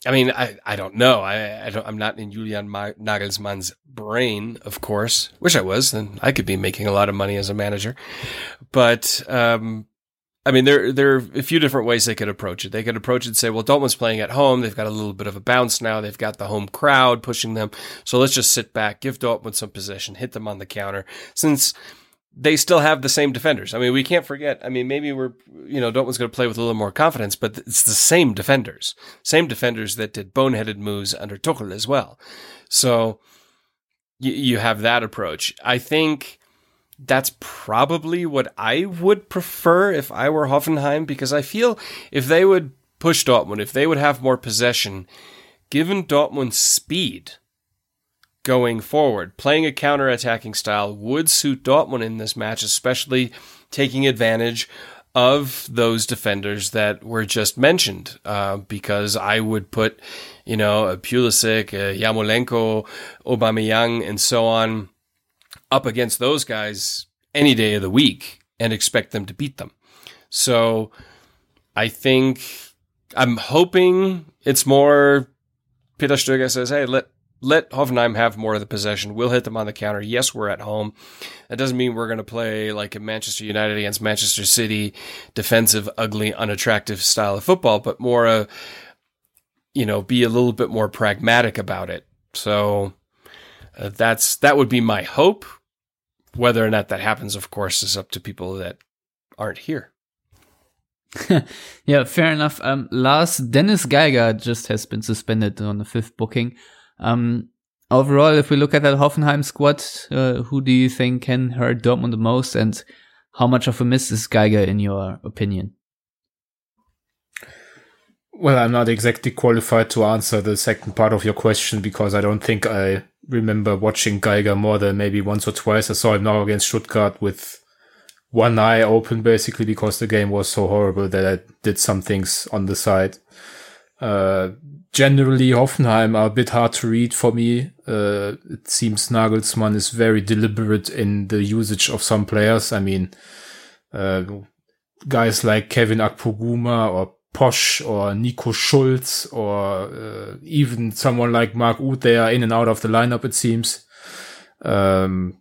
[SPEAKER 3] I mean, I, I don't know. I, I don't, I'm not in Julian Nagelsmann's brain, of course. Wish I was, then I could be making a lot of money as a manager. But, um, I mean, there there are a few different ways they could approach it. They could approach it and say, well, Dortmund's playing at home. They've got a little bit of a bounce now. They've got the home crowd pushing them. So let's just sit back, give Dortmund some possession, hit them on the counter. Since they still have the same defenders. I mean, we can't forget. I mean, maybe we're, you know, Dortmund's going to play with a little more confidence, but it's the same defenders, same defenders that did boneheaded moves under Tuchel as well. So you, you have that approach. I think that's probably what I would prefer if I were Hoffenheim, because I feel if they would push Dortmund, if they would have more possession, given Dortmund's speed, going forward. Playing a counter-attacking style would suit Dortmund in this match, especially taking advantage of those defenders that were just mentioned, uh, because I would put, you know, Pulisic, a Yarmolenko, Aubameyang, and so on up against those guys any day of the week and expect them to beat them. So I think I'm hoping it's more Peter Stöger says, hey, let let Hoffenheim have more of the possession. We'll hit them on the counter. Yes, we're at home. That doesn't mean we're going to play like a Manchester United against Manchester City, defensive, ugly, unattractive style of football, but more a, you know, be a little bit more pragmatic about it. So uh, that's that would be my hope. Whether or not that happens, of course, is up to people that aren't here.
[SPEAKER 1] yeah, fair enough. Um, Lars Dennis Geiger just has been suspended on the fifth booking. Um, overall, if we look at that Hoffenheim squad, uh, who do you think can hurt Dortmund the most, and how much of a miss is Geiger in your opinion?
[SPEAKER 4] Well, I'm not exactly qualified to answer the second part of your question because I don't think I remember watching Geiger more than maybe once or twice. I saw him now against Stuttgart with one eye open basically because the game was so horrible that I did some things on the side. Uh, generally Hoffenheim are a bit hard to read for me. Uh, it seems Nagelsmann is very deliberate in the usage of some players. I mean, uh, guys like Kevin Akpoguma or Posch or Nico Schulz or uh, even someone like Mark Uth, they are in and out of the lineup, it seems. Um,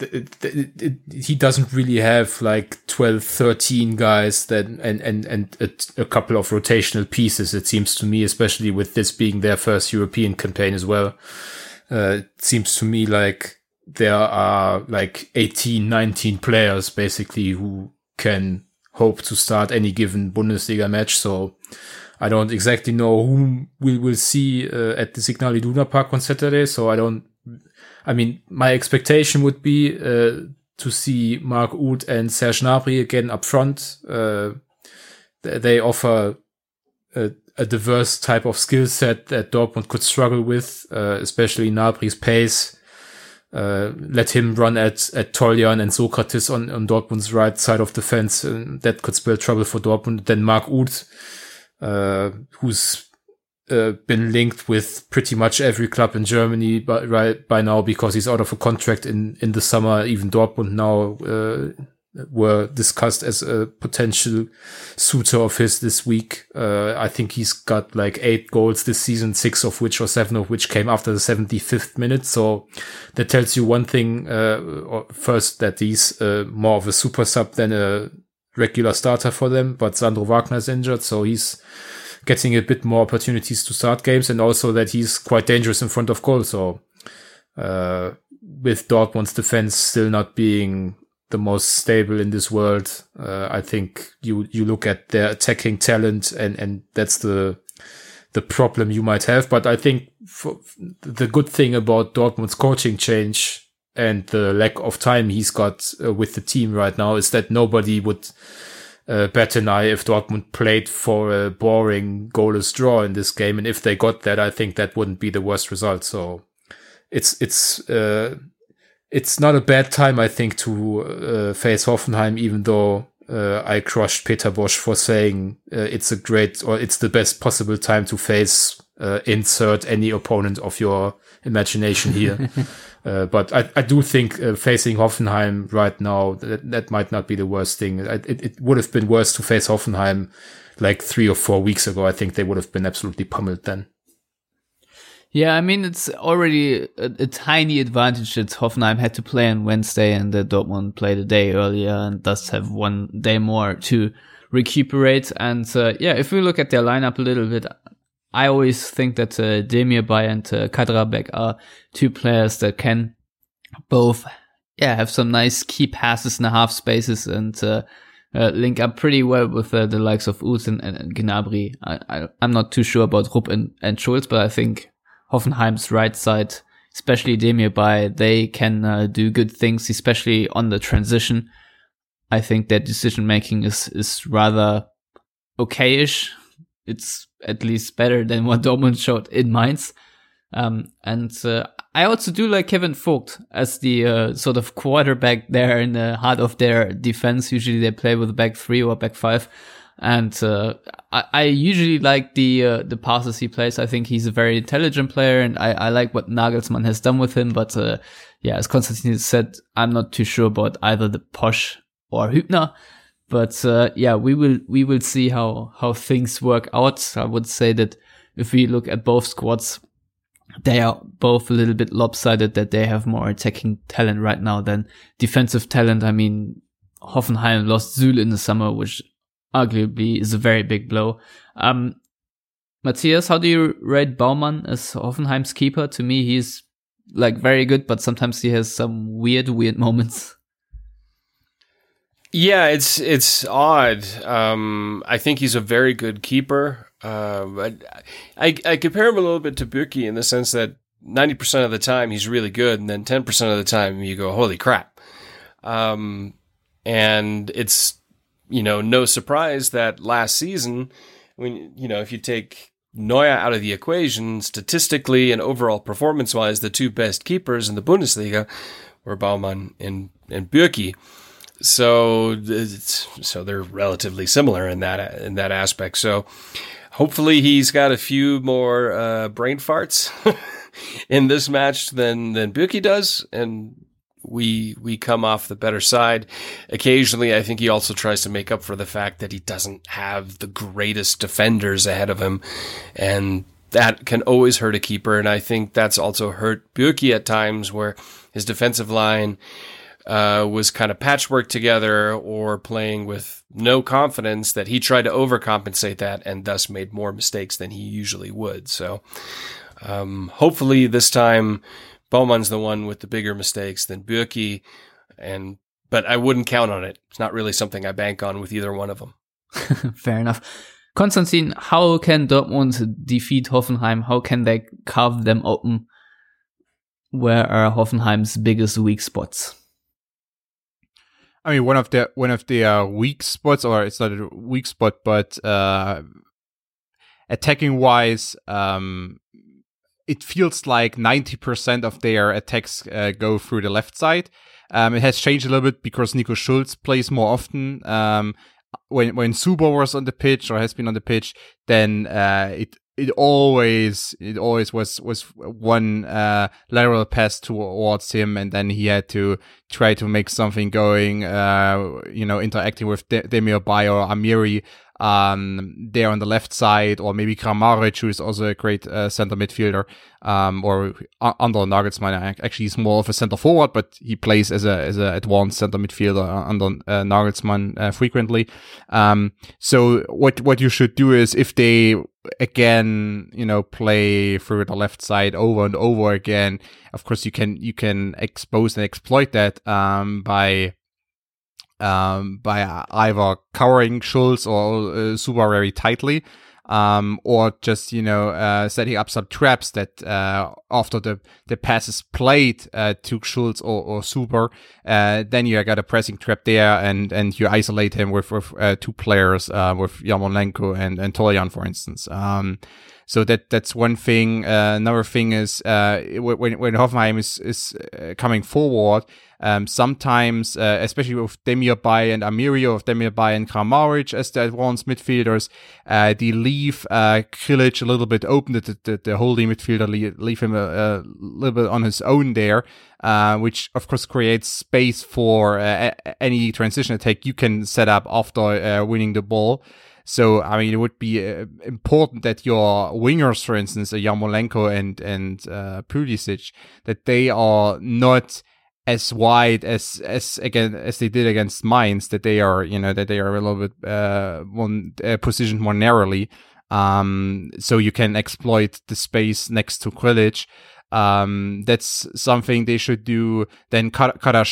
[SPEAKER 4] it, it, it, he doesn't really have like 12, 13 guys that, and, and, and a, a, couple of rotational pieces, it seems to me, especially with this being their first European campaign as well. Uh, it seems to me like there are like 18, 19 players basically who can hope to start any given Bundesliga match. So I don't exactly know whom we will see uh, at the Signal Iduna Park on Saturday. So I don't I mean, my expectation would be uh, to see Mark Uth and Serge Gnabry again up front. Uh, they offer a, a, diverse type of skill set that Dortmund could struggle with, uh, especially Gnabry's pace. Uh, let him run at at Toljan and Sokratis on, on Dortmund's right side of the fence. And that could spell trouble for Dortmund. Then Mark Uth, uh, who's uh, been linked with pretty much every club in Germany by, right by now because he's out of a contract in, in the summer. Even Dortmund now, uh, were discussed as a potential suitor of his this week. Uh, I think he's got like eight goals this season, six of which or seven of which came after the 75th minute. So that tells you one thing, uh, first that he's, uh, more of a super sub than a regular starter for them, but Sandro Wagner is injured. So he's, getting a bit more opportunities to start games and also that he's quite dangerous in front of goal. So, uh, with Dortmund's defense still not being the most stable in this world, uh, I think you, you look at their attacking talent and, and that's the, the problem you might have. But I think the good thing about Dortmund's coaching change and the lack of time he's got uh, with the team right now is that nobody would uh, bet an eye if Dortmund played for a boring goalless draw in this game. And if they got that, I think that wouldn't be the worst result. So it's, it's, uh, it's not a bad time, I think, to uh, face Hoffenheim, even though uh, I crushed Peter Bosz for saying uh, it's a great or it's the best possible time to face uh, insert any opponent of your imagination here. uh, but I, I do think uh, facing Hoffenheim right now, that, that might not be the worst thing. It, it, it would have been worse to face Hoffenheim like three or four weeks ago. I think they would have been absolutely pummeled then.
[SPEAKER 1] Yeah, I mean, it's already a, a, tiny advantage that Hoffenheim had to play on Wednesday and that Dortmund played a day earlier and thus have one day more to recuperate. And uh, yeah, if we look at their lineup a little bit, I always think that uh, Demirbay and uh, Kaderabek are two players that can both, yeah, have some nice key passes in the half spaces and uh, uh, link up pretty well with uh, the likes of Uth and, and, Gnabry. I, am not too sure about Rupp and, and Schulz, but I think Hoffenheim's right side, especially Demirbay, they can uh, do good things, especially on the transition. I think their decision making is is rather okayish. It's at least better than what Dortmund showed in Mainz. Um, and uh, I also do like Kevin Vogt as the uh, sort of quarterback there in the heart of their defense. Usually they play with back three or back five. And uh, I, I, usually like the uh, the passes he plays. I think he's a very intelligent player, and I, I like what Nagelsmann has done with him. But uh, yeah, as Konstantin said, I'm not too sure about either the Posch or Hübner. But uh, yeah, we will we will see how how things work out. I would say that if we look at both squads, they are both a little bit lopsided. That they have more attacking talent right now than defensive talent. I mean, Hoffenheim lost Süle in the summer, which arguably is a very big blow. Um, Matthias, how do you rate Baumann as Hoffenheim's keeper? To me, he's like very good, but sometimes he has some weird, weird moments.
[SPEAKER 3] Yeah, it's it's odd. Um, I think he's a very good keeper. Uh, I, I compare him a little bit to Bürki in the sense that ninety percent of the time he's really good, and then ten percent of the time you go, "Holy crap!" Um, and it's you know, no surprise that last season, when, you know, if you take Neuer out of the equation, statistically and overall performance wise, the two best keepers in the Bundesliga were Baumann and, and Bürki. So, so they're relatively similar in that, in that aspect. So hopefully he's got a few more, uh, brain farts in this match than, than Bürki does. And we we come off the better side. Occasionally, I think he also tries to make up for the fact that he doesn't have the greatest defenders ahead of him, and that can always hurt a keeper. And I think that's also hurt Bürki at times, where his defensive line uh, was kind of patchwork together or playing with no confidence. That he tried to overcompensate that and thus made more mistakes than he usually would. So. Um, hopefully this time Baumann's the one with the bigger mistakes than Bürki, and but I wouldn't count on it. It's not really something I bank on with either one of them.
[SPEAKER 1] Fair enough. Konstantin, how can Dortmund defeat Hoffenheim? How can they carve them open? Where are Hoffenheim's biggest weak spots?
[SPEAKER 2] I mean, one of the one of the uh, weak spots, or it's not a weak spot, but uh, attacking wise, um, it feels like 90% of their attacks uh, go through the left side. Um, it has changed a little bit because Nico Schulz plays more often. Um, when when Zuber was on the pitch or has been on the pitch, then uh, it it always it always was was one uh, lateral pass towards him, and then he had to try to make something going. Uh, you know, interacting with De- Demirbay or Amiri um, there on the left side, or maybe Kramaric, who is also a great uh, center midfielder, um, or under Nagelsmann. Actually, he's more of a center forward, but he plays as a as a advanced center midfielder under uh, Nagelsmann uh, frequently. Um, so what what you should do is if they again, you know, play through the left side over and over again, of course you can you can expose and exploit that um, by um, by either covering Schulz or uh, very tightly, um, or just you know uh, setting up some traps that uh, after the the pass is played uh, to Schulz or, or uh, then you got a pressing trap there, and and you isolate him with with uh, two players uh, with Yarmolenko and and Toljan, for instance. Um, So that that's one thing. Uh, another thing is uh, when when Hoffenheim is is uh, coming forward, um, sometimes, uh, especially with Demirbay and Amiri, or Demirbay and Kramaric as the advanced midfielders, uh, they leave uh, Grillitsch a little bit open. The, the, the holding midfielder leave, leave him a, a, little bit on his own there, uh, which of course creates space for uh, any transition attack you can set up after uh, winning the ball. So I mean, it would be uh, important that your wingers, for instance, uh, and and uh, Pulisic, that they are not as wide as as again as they did against Mainz, that they are you know that they are a little bit uh, one uh, positioned more narrowly, um, so you can exploit the space next to Grillitsch. Um, that's something they should do. Then Kader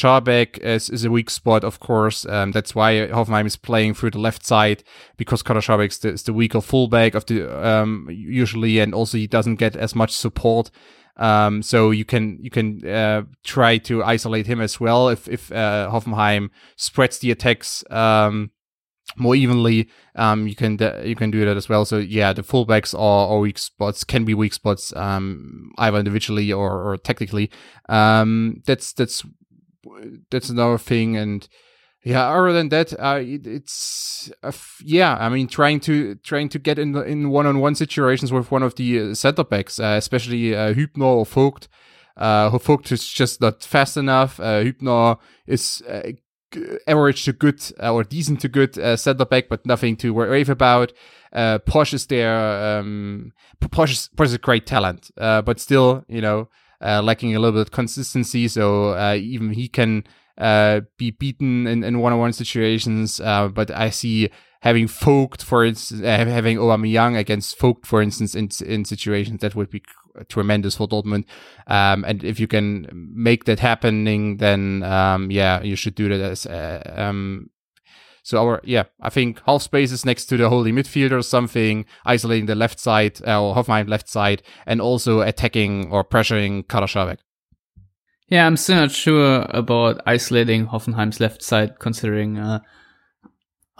[SPEAKER 2] is, is a weak spot, of course. Um, that's why Hoffenheim is playing through the left side because Kader is the, is the weaker fullback of the um, usually, and also he doesn't get as much support. Um, so you can you can uh, try to isolate him as well if if uh, Hoffenheim spreads the attacks um, more evenly. Um, you can you can do that as well. So yeah, the fullbacks are, are weak spots, can be weak spots, um, either individually or, or technically. Um, that's that's that's another thing, and yeah, other than that, uh, it, it's uh, yeah. I mean, trying to trying to get in in one on one situations with one of the uh, center backs, uh, especially uh, Hübner or Vogt. Uh, Vogt is just not fast enough. Uh, Hübner is uh, average to good uh, or decent to good uh, center back, but nothing to rave about. Uh, is there. Um, is, is a great talent, uh, but still, you know, uh, lacking a little bit of consistency. So uh, even he can uh, be beaten in, in one-on-one situations. Uh, but I see having Vogt, for instance, uh, having Aubameyang against Vogt, for instance, in in situations that would be tremendous for Dortmund. Um, and if you can make that happening, then um, yeah, you should do that as uh, um, so our yeah, I think half spaces next to the holding midfielder or something, isolating the left side uh, or Hoffenheim left side, and also attacking or pressuring Kader
[SPEAKER 1] Yeah, I'm still not sure about isolating Hoffenheim's left side, considering uh,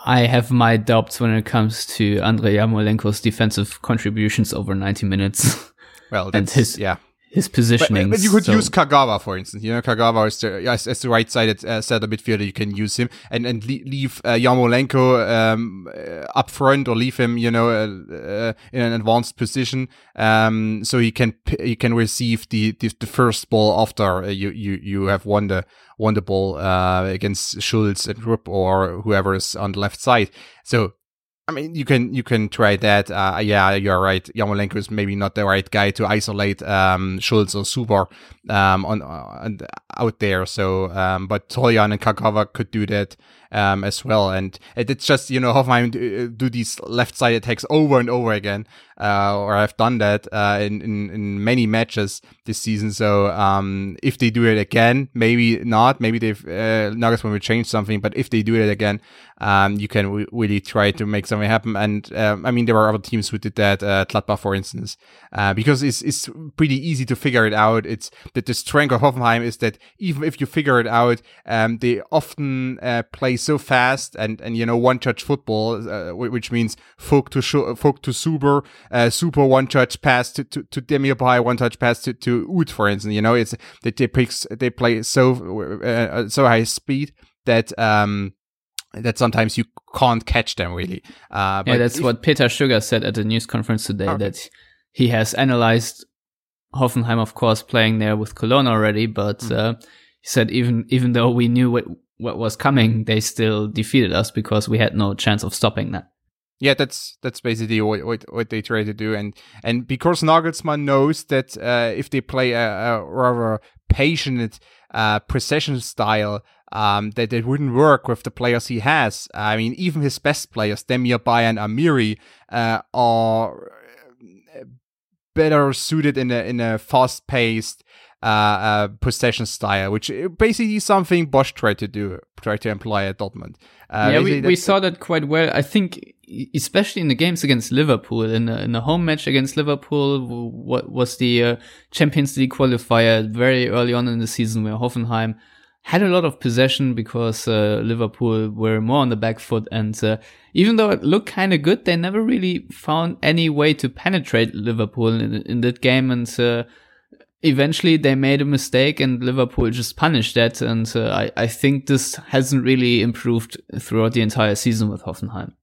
[SPEAKER 1] I have my doubts when it comes to Andrei Yarmolenko's defensive contributions over 90 minutes.
[SPEAKER 2] Well, and
[SPEAKER 1] his
[SPEAKER 2] yeah
[SPEAKER 1] his positioning.
[SPEAKER 2] But, but, you could so. use Kagawa, for instance. You know, Kagawa is the, as, as the right-sided uh, center midfielder. You can use him and and leave uh, Yarmolenko um, uh, up front or leave him, you know, uh, uh, in an advanced position, um, so he can he can receive the the, the first ball after uh, you you you have won the won the ball uh, against Schulz and Rupp or whoever is on the left side. So I mean, you can you can try that. Uh, yeah, you're right. Yarmolenko is maybe not the right guy to isolate um, Schulz or Zuber um, on, on out there. So, um, but Toljan and Kagawa could do that um, as well. And it's just you know Hoffenheim uh, do these left side attacks over and over again, uh, or I've done that uh, in, in, in many matches this season. So um, if they do it again, maybe not. Maybe they've uh, Nagelsmann will change something. But if they do it again, um, you can w- really try to make something happen. And um, I mean, there are other teams who did that, uh, for instance, uh, because it's it's pretty easy to figure it out. It's that the strength of Hoffenheim is that even if you figure it out, um, they often uh, play so fast and and you know one touch football, uh, which means Vogt to Sh- Vogt to Zuber, uh, super one touch pass to to, to Demirbay, one touch pass to to Uth, for instance. You know, it's that they picks they play so uh, so high speed that um that sometimes you can't catch them really.
[SPEAKER 1] Uh, yeah, that's if, what Peter Stöger said at the news conference today. Okay. That he has analyzed Hoffenheim, of course, playing there with Cologne already, but mm. uh, he said even even though we knew what what was coming, they still defeated us because we had no chance of stopping that.
[SPEAKER 2] Yeah, that's that's basically what, what, what they try to do, and and because Nagelsmann knows that uh, if they play a, a rather patient uh, precision style, um, that it wouldn't work with the players he has. I mean, even his best players, Demir and Amiri, uh, are better suited in a in a fast paced uh, uh, possession style, which basically is something Bosz tried to do, tried to employ at Dortmund.
[SPEAKER 1] Uh, yeah, we, we saw that quite well. I think, especially in the games against Liverpool, in the, in the home match against Liverpool, what was the uh, Champions League qualifier very early on in the season where Hoffenheim had a lot of possession because uh, Liverpool were more on the back foot. And uh, even though it looked kind of good, they never really found any way to penetrate Liverpool in, in that game. And uh, eventually they made a mistake and Liverpool just punished that. And uh, I, I think this hasn't really improved throughout the entire season with Hoffenheim.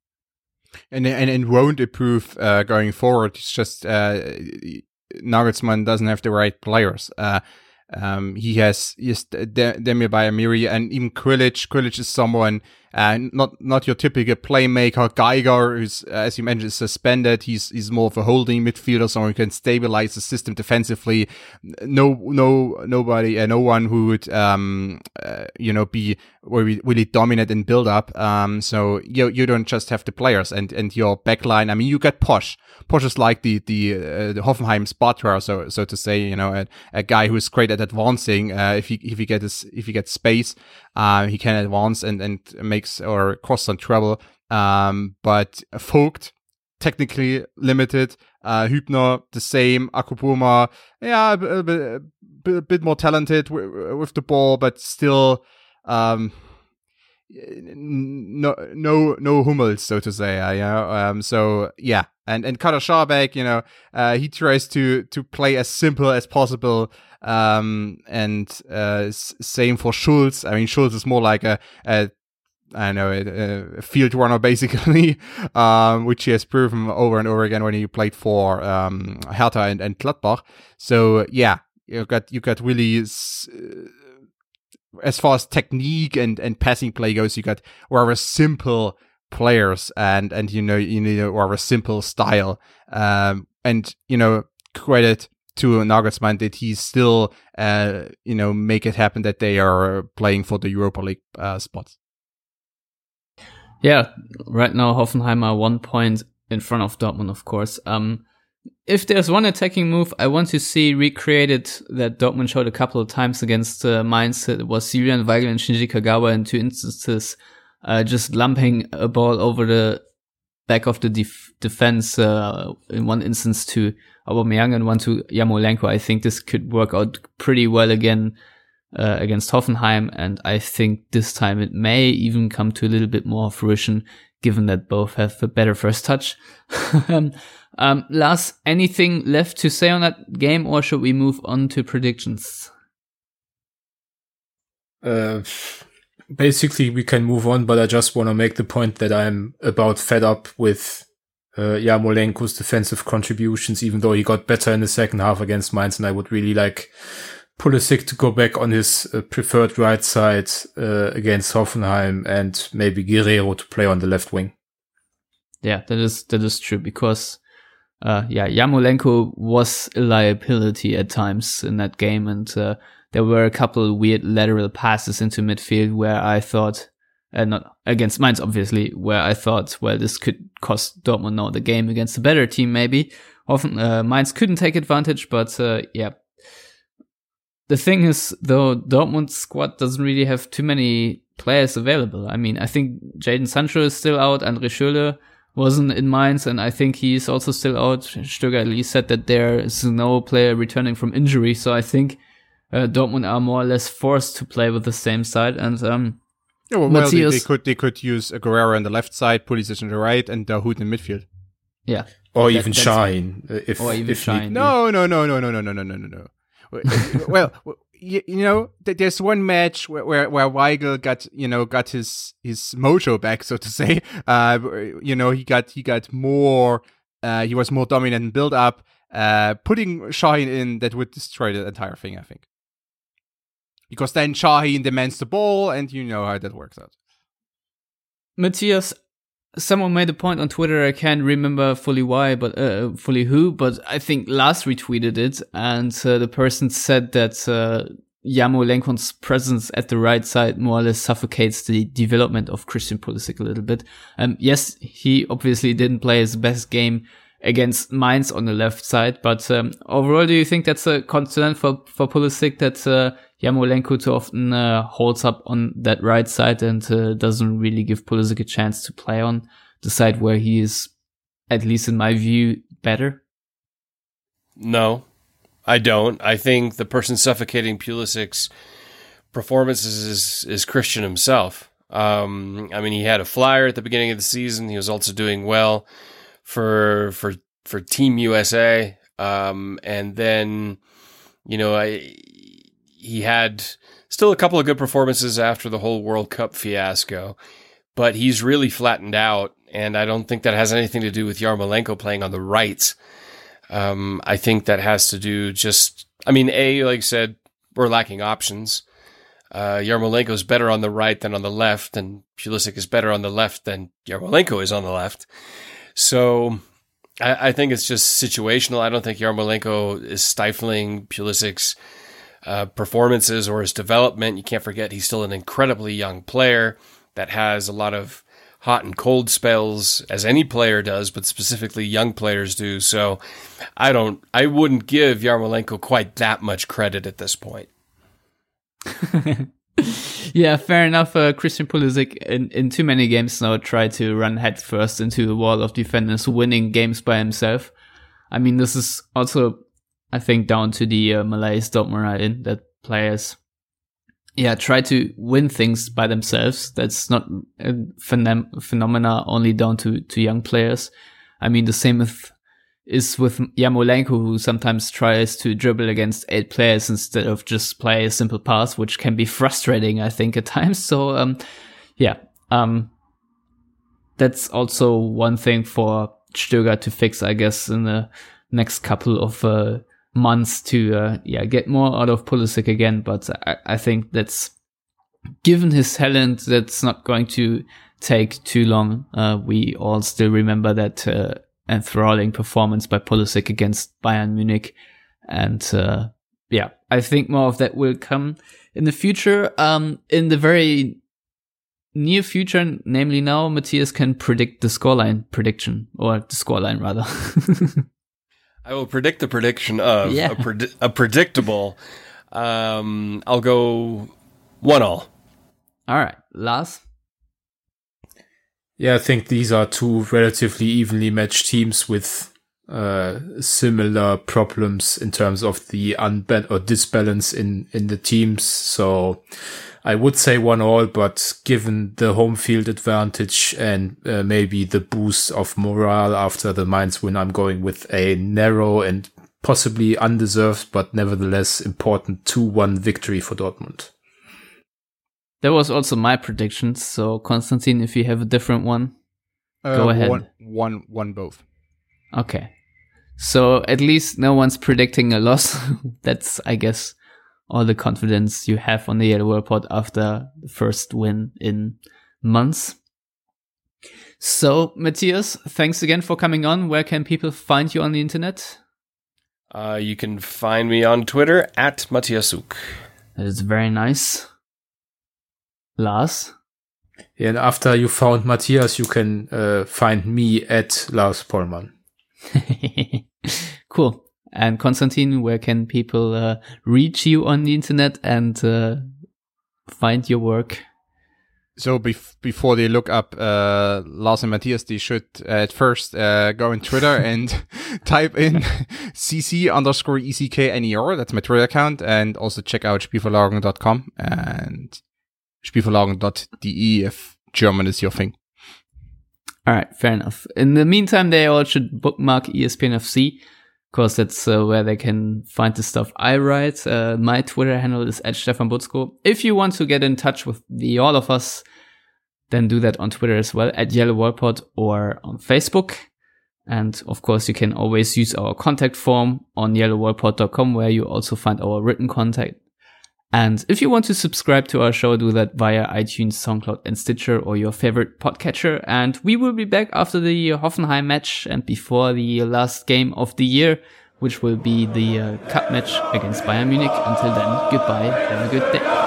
[SPEAKER 2] And and, and won't improve uh, going forward. It's just uh, Nagelsmann doesn't have the right players. Uh, um, he has just Demirbay Amiri and even Grillitsch. Grillitsch is someone uh, not not your typical playmaker. Geiger, who's uh, as you mentioned, suspended. He's he's more of a holding midfielder, someone who can stabilize the system defensively. No, no, nobody, uh, no one who would um, uh, you know be really dominant in build up. Um, so you you don't just have the players and and your backline. I mean, you get Posh. Posch is like the the, uh, the Hoffenheim spotter, so so to say. You know, a, a guy who's great at advancing. If he if he gets if he gets space, he can advance and and makes or some trouble. Um, but Vogt technically limited. Uh, Hübner the same. Akpoguma, yeah, a, a, a, bit more talented with, with the ball, but still, um, no, no, no Hummels, so to say. Uh, um, so yeah, and and Kaderabek, you know, uh, he tries to to play as simple as possible. Um, and uh, same for Schulz. I mean, Schulz is more like a, a I know a, a field runner basically, um, which he has proven over and over again when he played for um, Hertha and, and Gladbach. So yeah, you got you got really. Uh, as far as technique and, and passing play goes, you got rather simple players and and you know you need a rather simple style. Um, and you know credit to Nagelsmann that he still uh you know make it happen that they are playing for the Europa League uh, spots.
[SPEAKER 1] Yeah, right now Hoffenheim are one point in front of Dortmund, of course. Um, if there's one attacking move I want to see recreated that Dortmund showed a couple of times against uh, Mainz, it was Julian Weigl and Shinji Kagawa in two instances, uh, just lumping a ball over the back of the def- defense, uh, in one instance to Aubameyang and one to Yarmolenko. I think this could work out pretty well again, uh, against Hoffenheim. And I think this time it may even come to a little bit more fruition given that both have a better first touch. um, um, Lars, anything left to say on that game, or should we move on to predictions?
[SPEAKER 4] Uh, basically, we can move on, but I just want to make the point that I'm about fed up with uh, Yarmolenko's defensive contributions, even though he got better in the second half against Mainz, and I would really like Pulisic to go back on his uh, preferred right side uh, against Hoffenheim and maybe Guerreiro to play on the left wing.
[SPEAKER 1] Yeah, that is that is true because uh, yeah, Yarmolenko was a liability at times in that game, and uh, there were a couple weird lateral passes into midfield where I thought, uh, not against Mainz, obviously, where I thought, well, this could cost Dortmund now the game against a better team, maybe. Often uh, Mainz couldn't take advantage, but yeah, the thing is, though, Dortmund's squad doesn't really have too many players available. I mean, I think Jadon Sancho is still out, Andre Schürrle wasn't in Mainz, and I think he's also still out. Stöger at least said that there is no player returning from injury, so I think uh, Dortmund are more or less forced to play with the same side. And um,
[SPEAKER 2] yeah, well, well they, they, could they could use Guerreiro on the left side, Pulisic on the right, and Dahoud in midfield.
[SPEAKER 1] Yeah,
[SPEAKER 4] or even Sahin. If,
[SPEAKER 1] or even
[SPEAKER 4] if
[SPEAKER 1] Sahin.
[SPEAKER 2] No, no, no, no, no, no, no, no, no, no well, you, you, know, there's one match where, where where Weigl got you know got his his mojo back, so to say. Uh, you know, he got he got more. Uh, he was more dominant in build up. Uh, putting Sahin in that would destroy the entire thing, I think. Because then Sahin demands the ball, and you know how that works out.
[SPEAKER 1] Matthias, someone made a point on Twitter. I can't remember fully why, but uh, fully who. But I think Lars retweeted it, and uh, the person said that uh, Yarmolenko's presence at the right side more or less suffocates the development of Christian Pulisic a little bit. Um, yes, he obviously didn't play his best game against Mainz on the left side, but um, overall, do you think that's a concern for for Pulisic that Yarmolenko too often uh, holds up on that right side and uh, doesn't really give Pulisic a chance to play on the side where he is, at least in my view, better?
[SPEAKER 3] No, I don't. I think the person suffocating Pulisic's performances is, is Christian himself. Um, I mean, he had a flyer at the beginning of the season. He was also doing well for for for Team USA. Um, and then, you know, I he had still a couple of good performances after the whole World Cup fiasco, but he's really flattened out. And I don't think that has anything to do with Yarmolenko playing on the right. Um, I think that has to do just, I mean, A, like I said, we're lacking options. Uh, Yarmolenko is better on the right than on the left, and Pulisic is better on the left than Yarmolenko is on the left. So I, I think it's just situational. I don't think Yarmolenko is stifling Pulisic's uh, performances or his development. You can't forget he's still an incredibly young player that has a lot of hot and cold spells, as any player does, but specifically young players do. So I don't, I wouldn't give Yarmolenko quite that much credit at this point.
[SPEAKER 1] yeah, fair enough. Uh, Christian Pulisic in, in too many games now tried to run headfirst into a wall of defenders, winning games by himself. I mean, this is also, I think, down to the uh, malaise Dortmund in that players, yeah, try to win things by themselves. That's not a phenom- phenomena only down to to young players. I mean, the same with is with Yarmolenko, who sometimes tries to dribble against eight players instead of just play a simple pass, which can be frustrating, I think, at times. So, um, yeah, um, that's also one thing for Stöger to fix, I guess, in the next couple of uh, months to, uh, yeah, get more out of Pulisic again. But I, I think that's given his talent, that's not going to take too long. Uh, we all still remember that uh, enthralling performance by Pulisic against Bayern Munich. And uh, yeah, I think more of that will come in the future. Um, in the very near future, namely now, Matthias can predict the scoreline prediction, or the scoreline rather.
[SPEAKER 3] I will predict the prediction of
[SPEAKER 1] Yeah.
[SPEAKER 3] a, predi- a predictable. Um, I'll go one all.
[SPEAKER 1] All right, Lars.
[SPEAKER 4] Yeah, I think these are two relatively evenly matched teams with uh, similar problems in terms of the unba- or disbalance in, in the teams. So I would say one all, but given the home field advantage and uh, maybe the boost of morale after the Mainz win, I'm going with a narrow and possibly undeserved, but nevertheless important 2-1 victory for Dortmund.
[SPEAKER 1] That was also my prediction. So, Constantin, if you have a different one, Go
[SPEAKER 2] Uh,
[SPEAKER 1] ahead.
[SPEAKER 2] One, one, one both.
[SPEAKER 1] okay. So at least no one's predicting a loss. That's, I guess, all the confidence you have on the Yellow Report after the first win in months. So, Matthias, thanks again for coming on. Where can people find you on the internet?
[SPEAKER 3] Uh, you can find me on Twitter at Matthiasuk.
[SPEAKER 1] That is very nice. Lars?
[SPEAKER 4] And after you found Matthias, you can uh, find me at Lars Pollmann.
[SPEAKER 1] cool. And Constantin, where can people uh, reach you on the internet and uh, find your work?
[SPEAKER 2] So bef- before they look up uh, Lars and Matthias, they should uh, at first uh, go on Twitter and type in cc underscore eckner. That's my Twitter account, and also check out spielverlagerung.com and spielverlagerung.de if German is your thing.
[SPEAKER 1] All right, fair enough. In the meantime, they all should bookmark E FC because that's uh, where they can find the stuff I write. Uh, my Twitter handle is at Stefan Buczko. If you want to get in touch with the all of us, then do that on Twitter as well at Yellow Wallpod or on Facebook. And of course, you can always use our contact form on yellowwallpod.com where you also find our written contact. And if you want to subscribe to our show, do that via iTunes, SoundCloud, and Stitcher or your favorite podcatcher. And we will be back after the Hoffenheim match and before the last game of the year, which will be the uh, cup match against Bayern Munich. Until then, goodbye. Have a good day.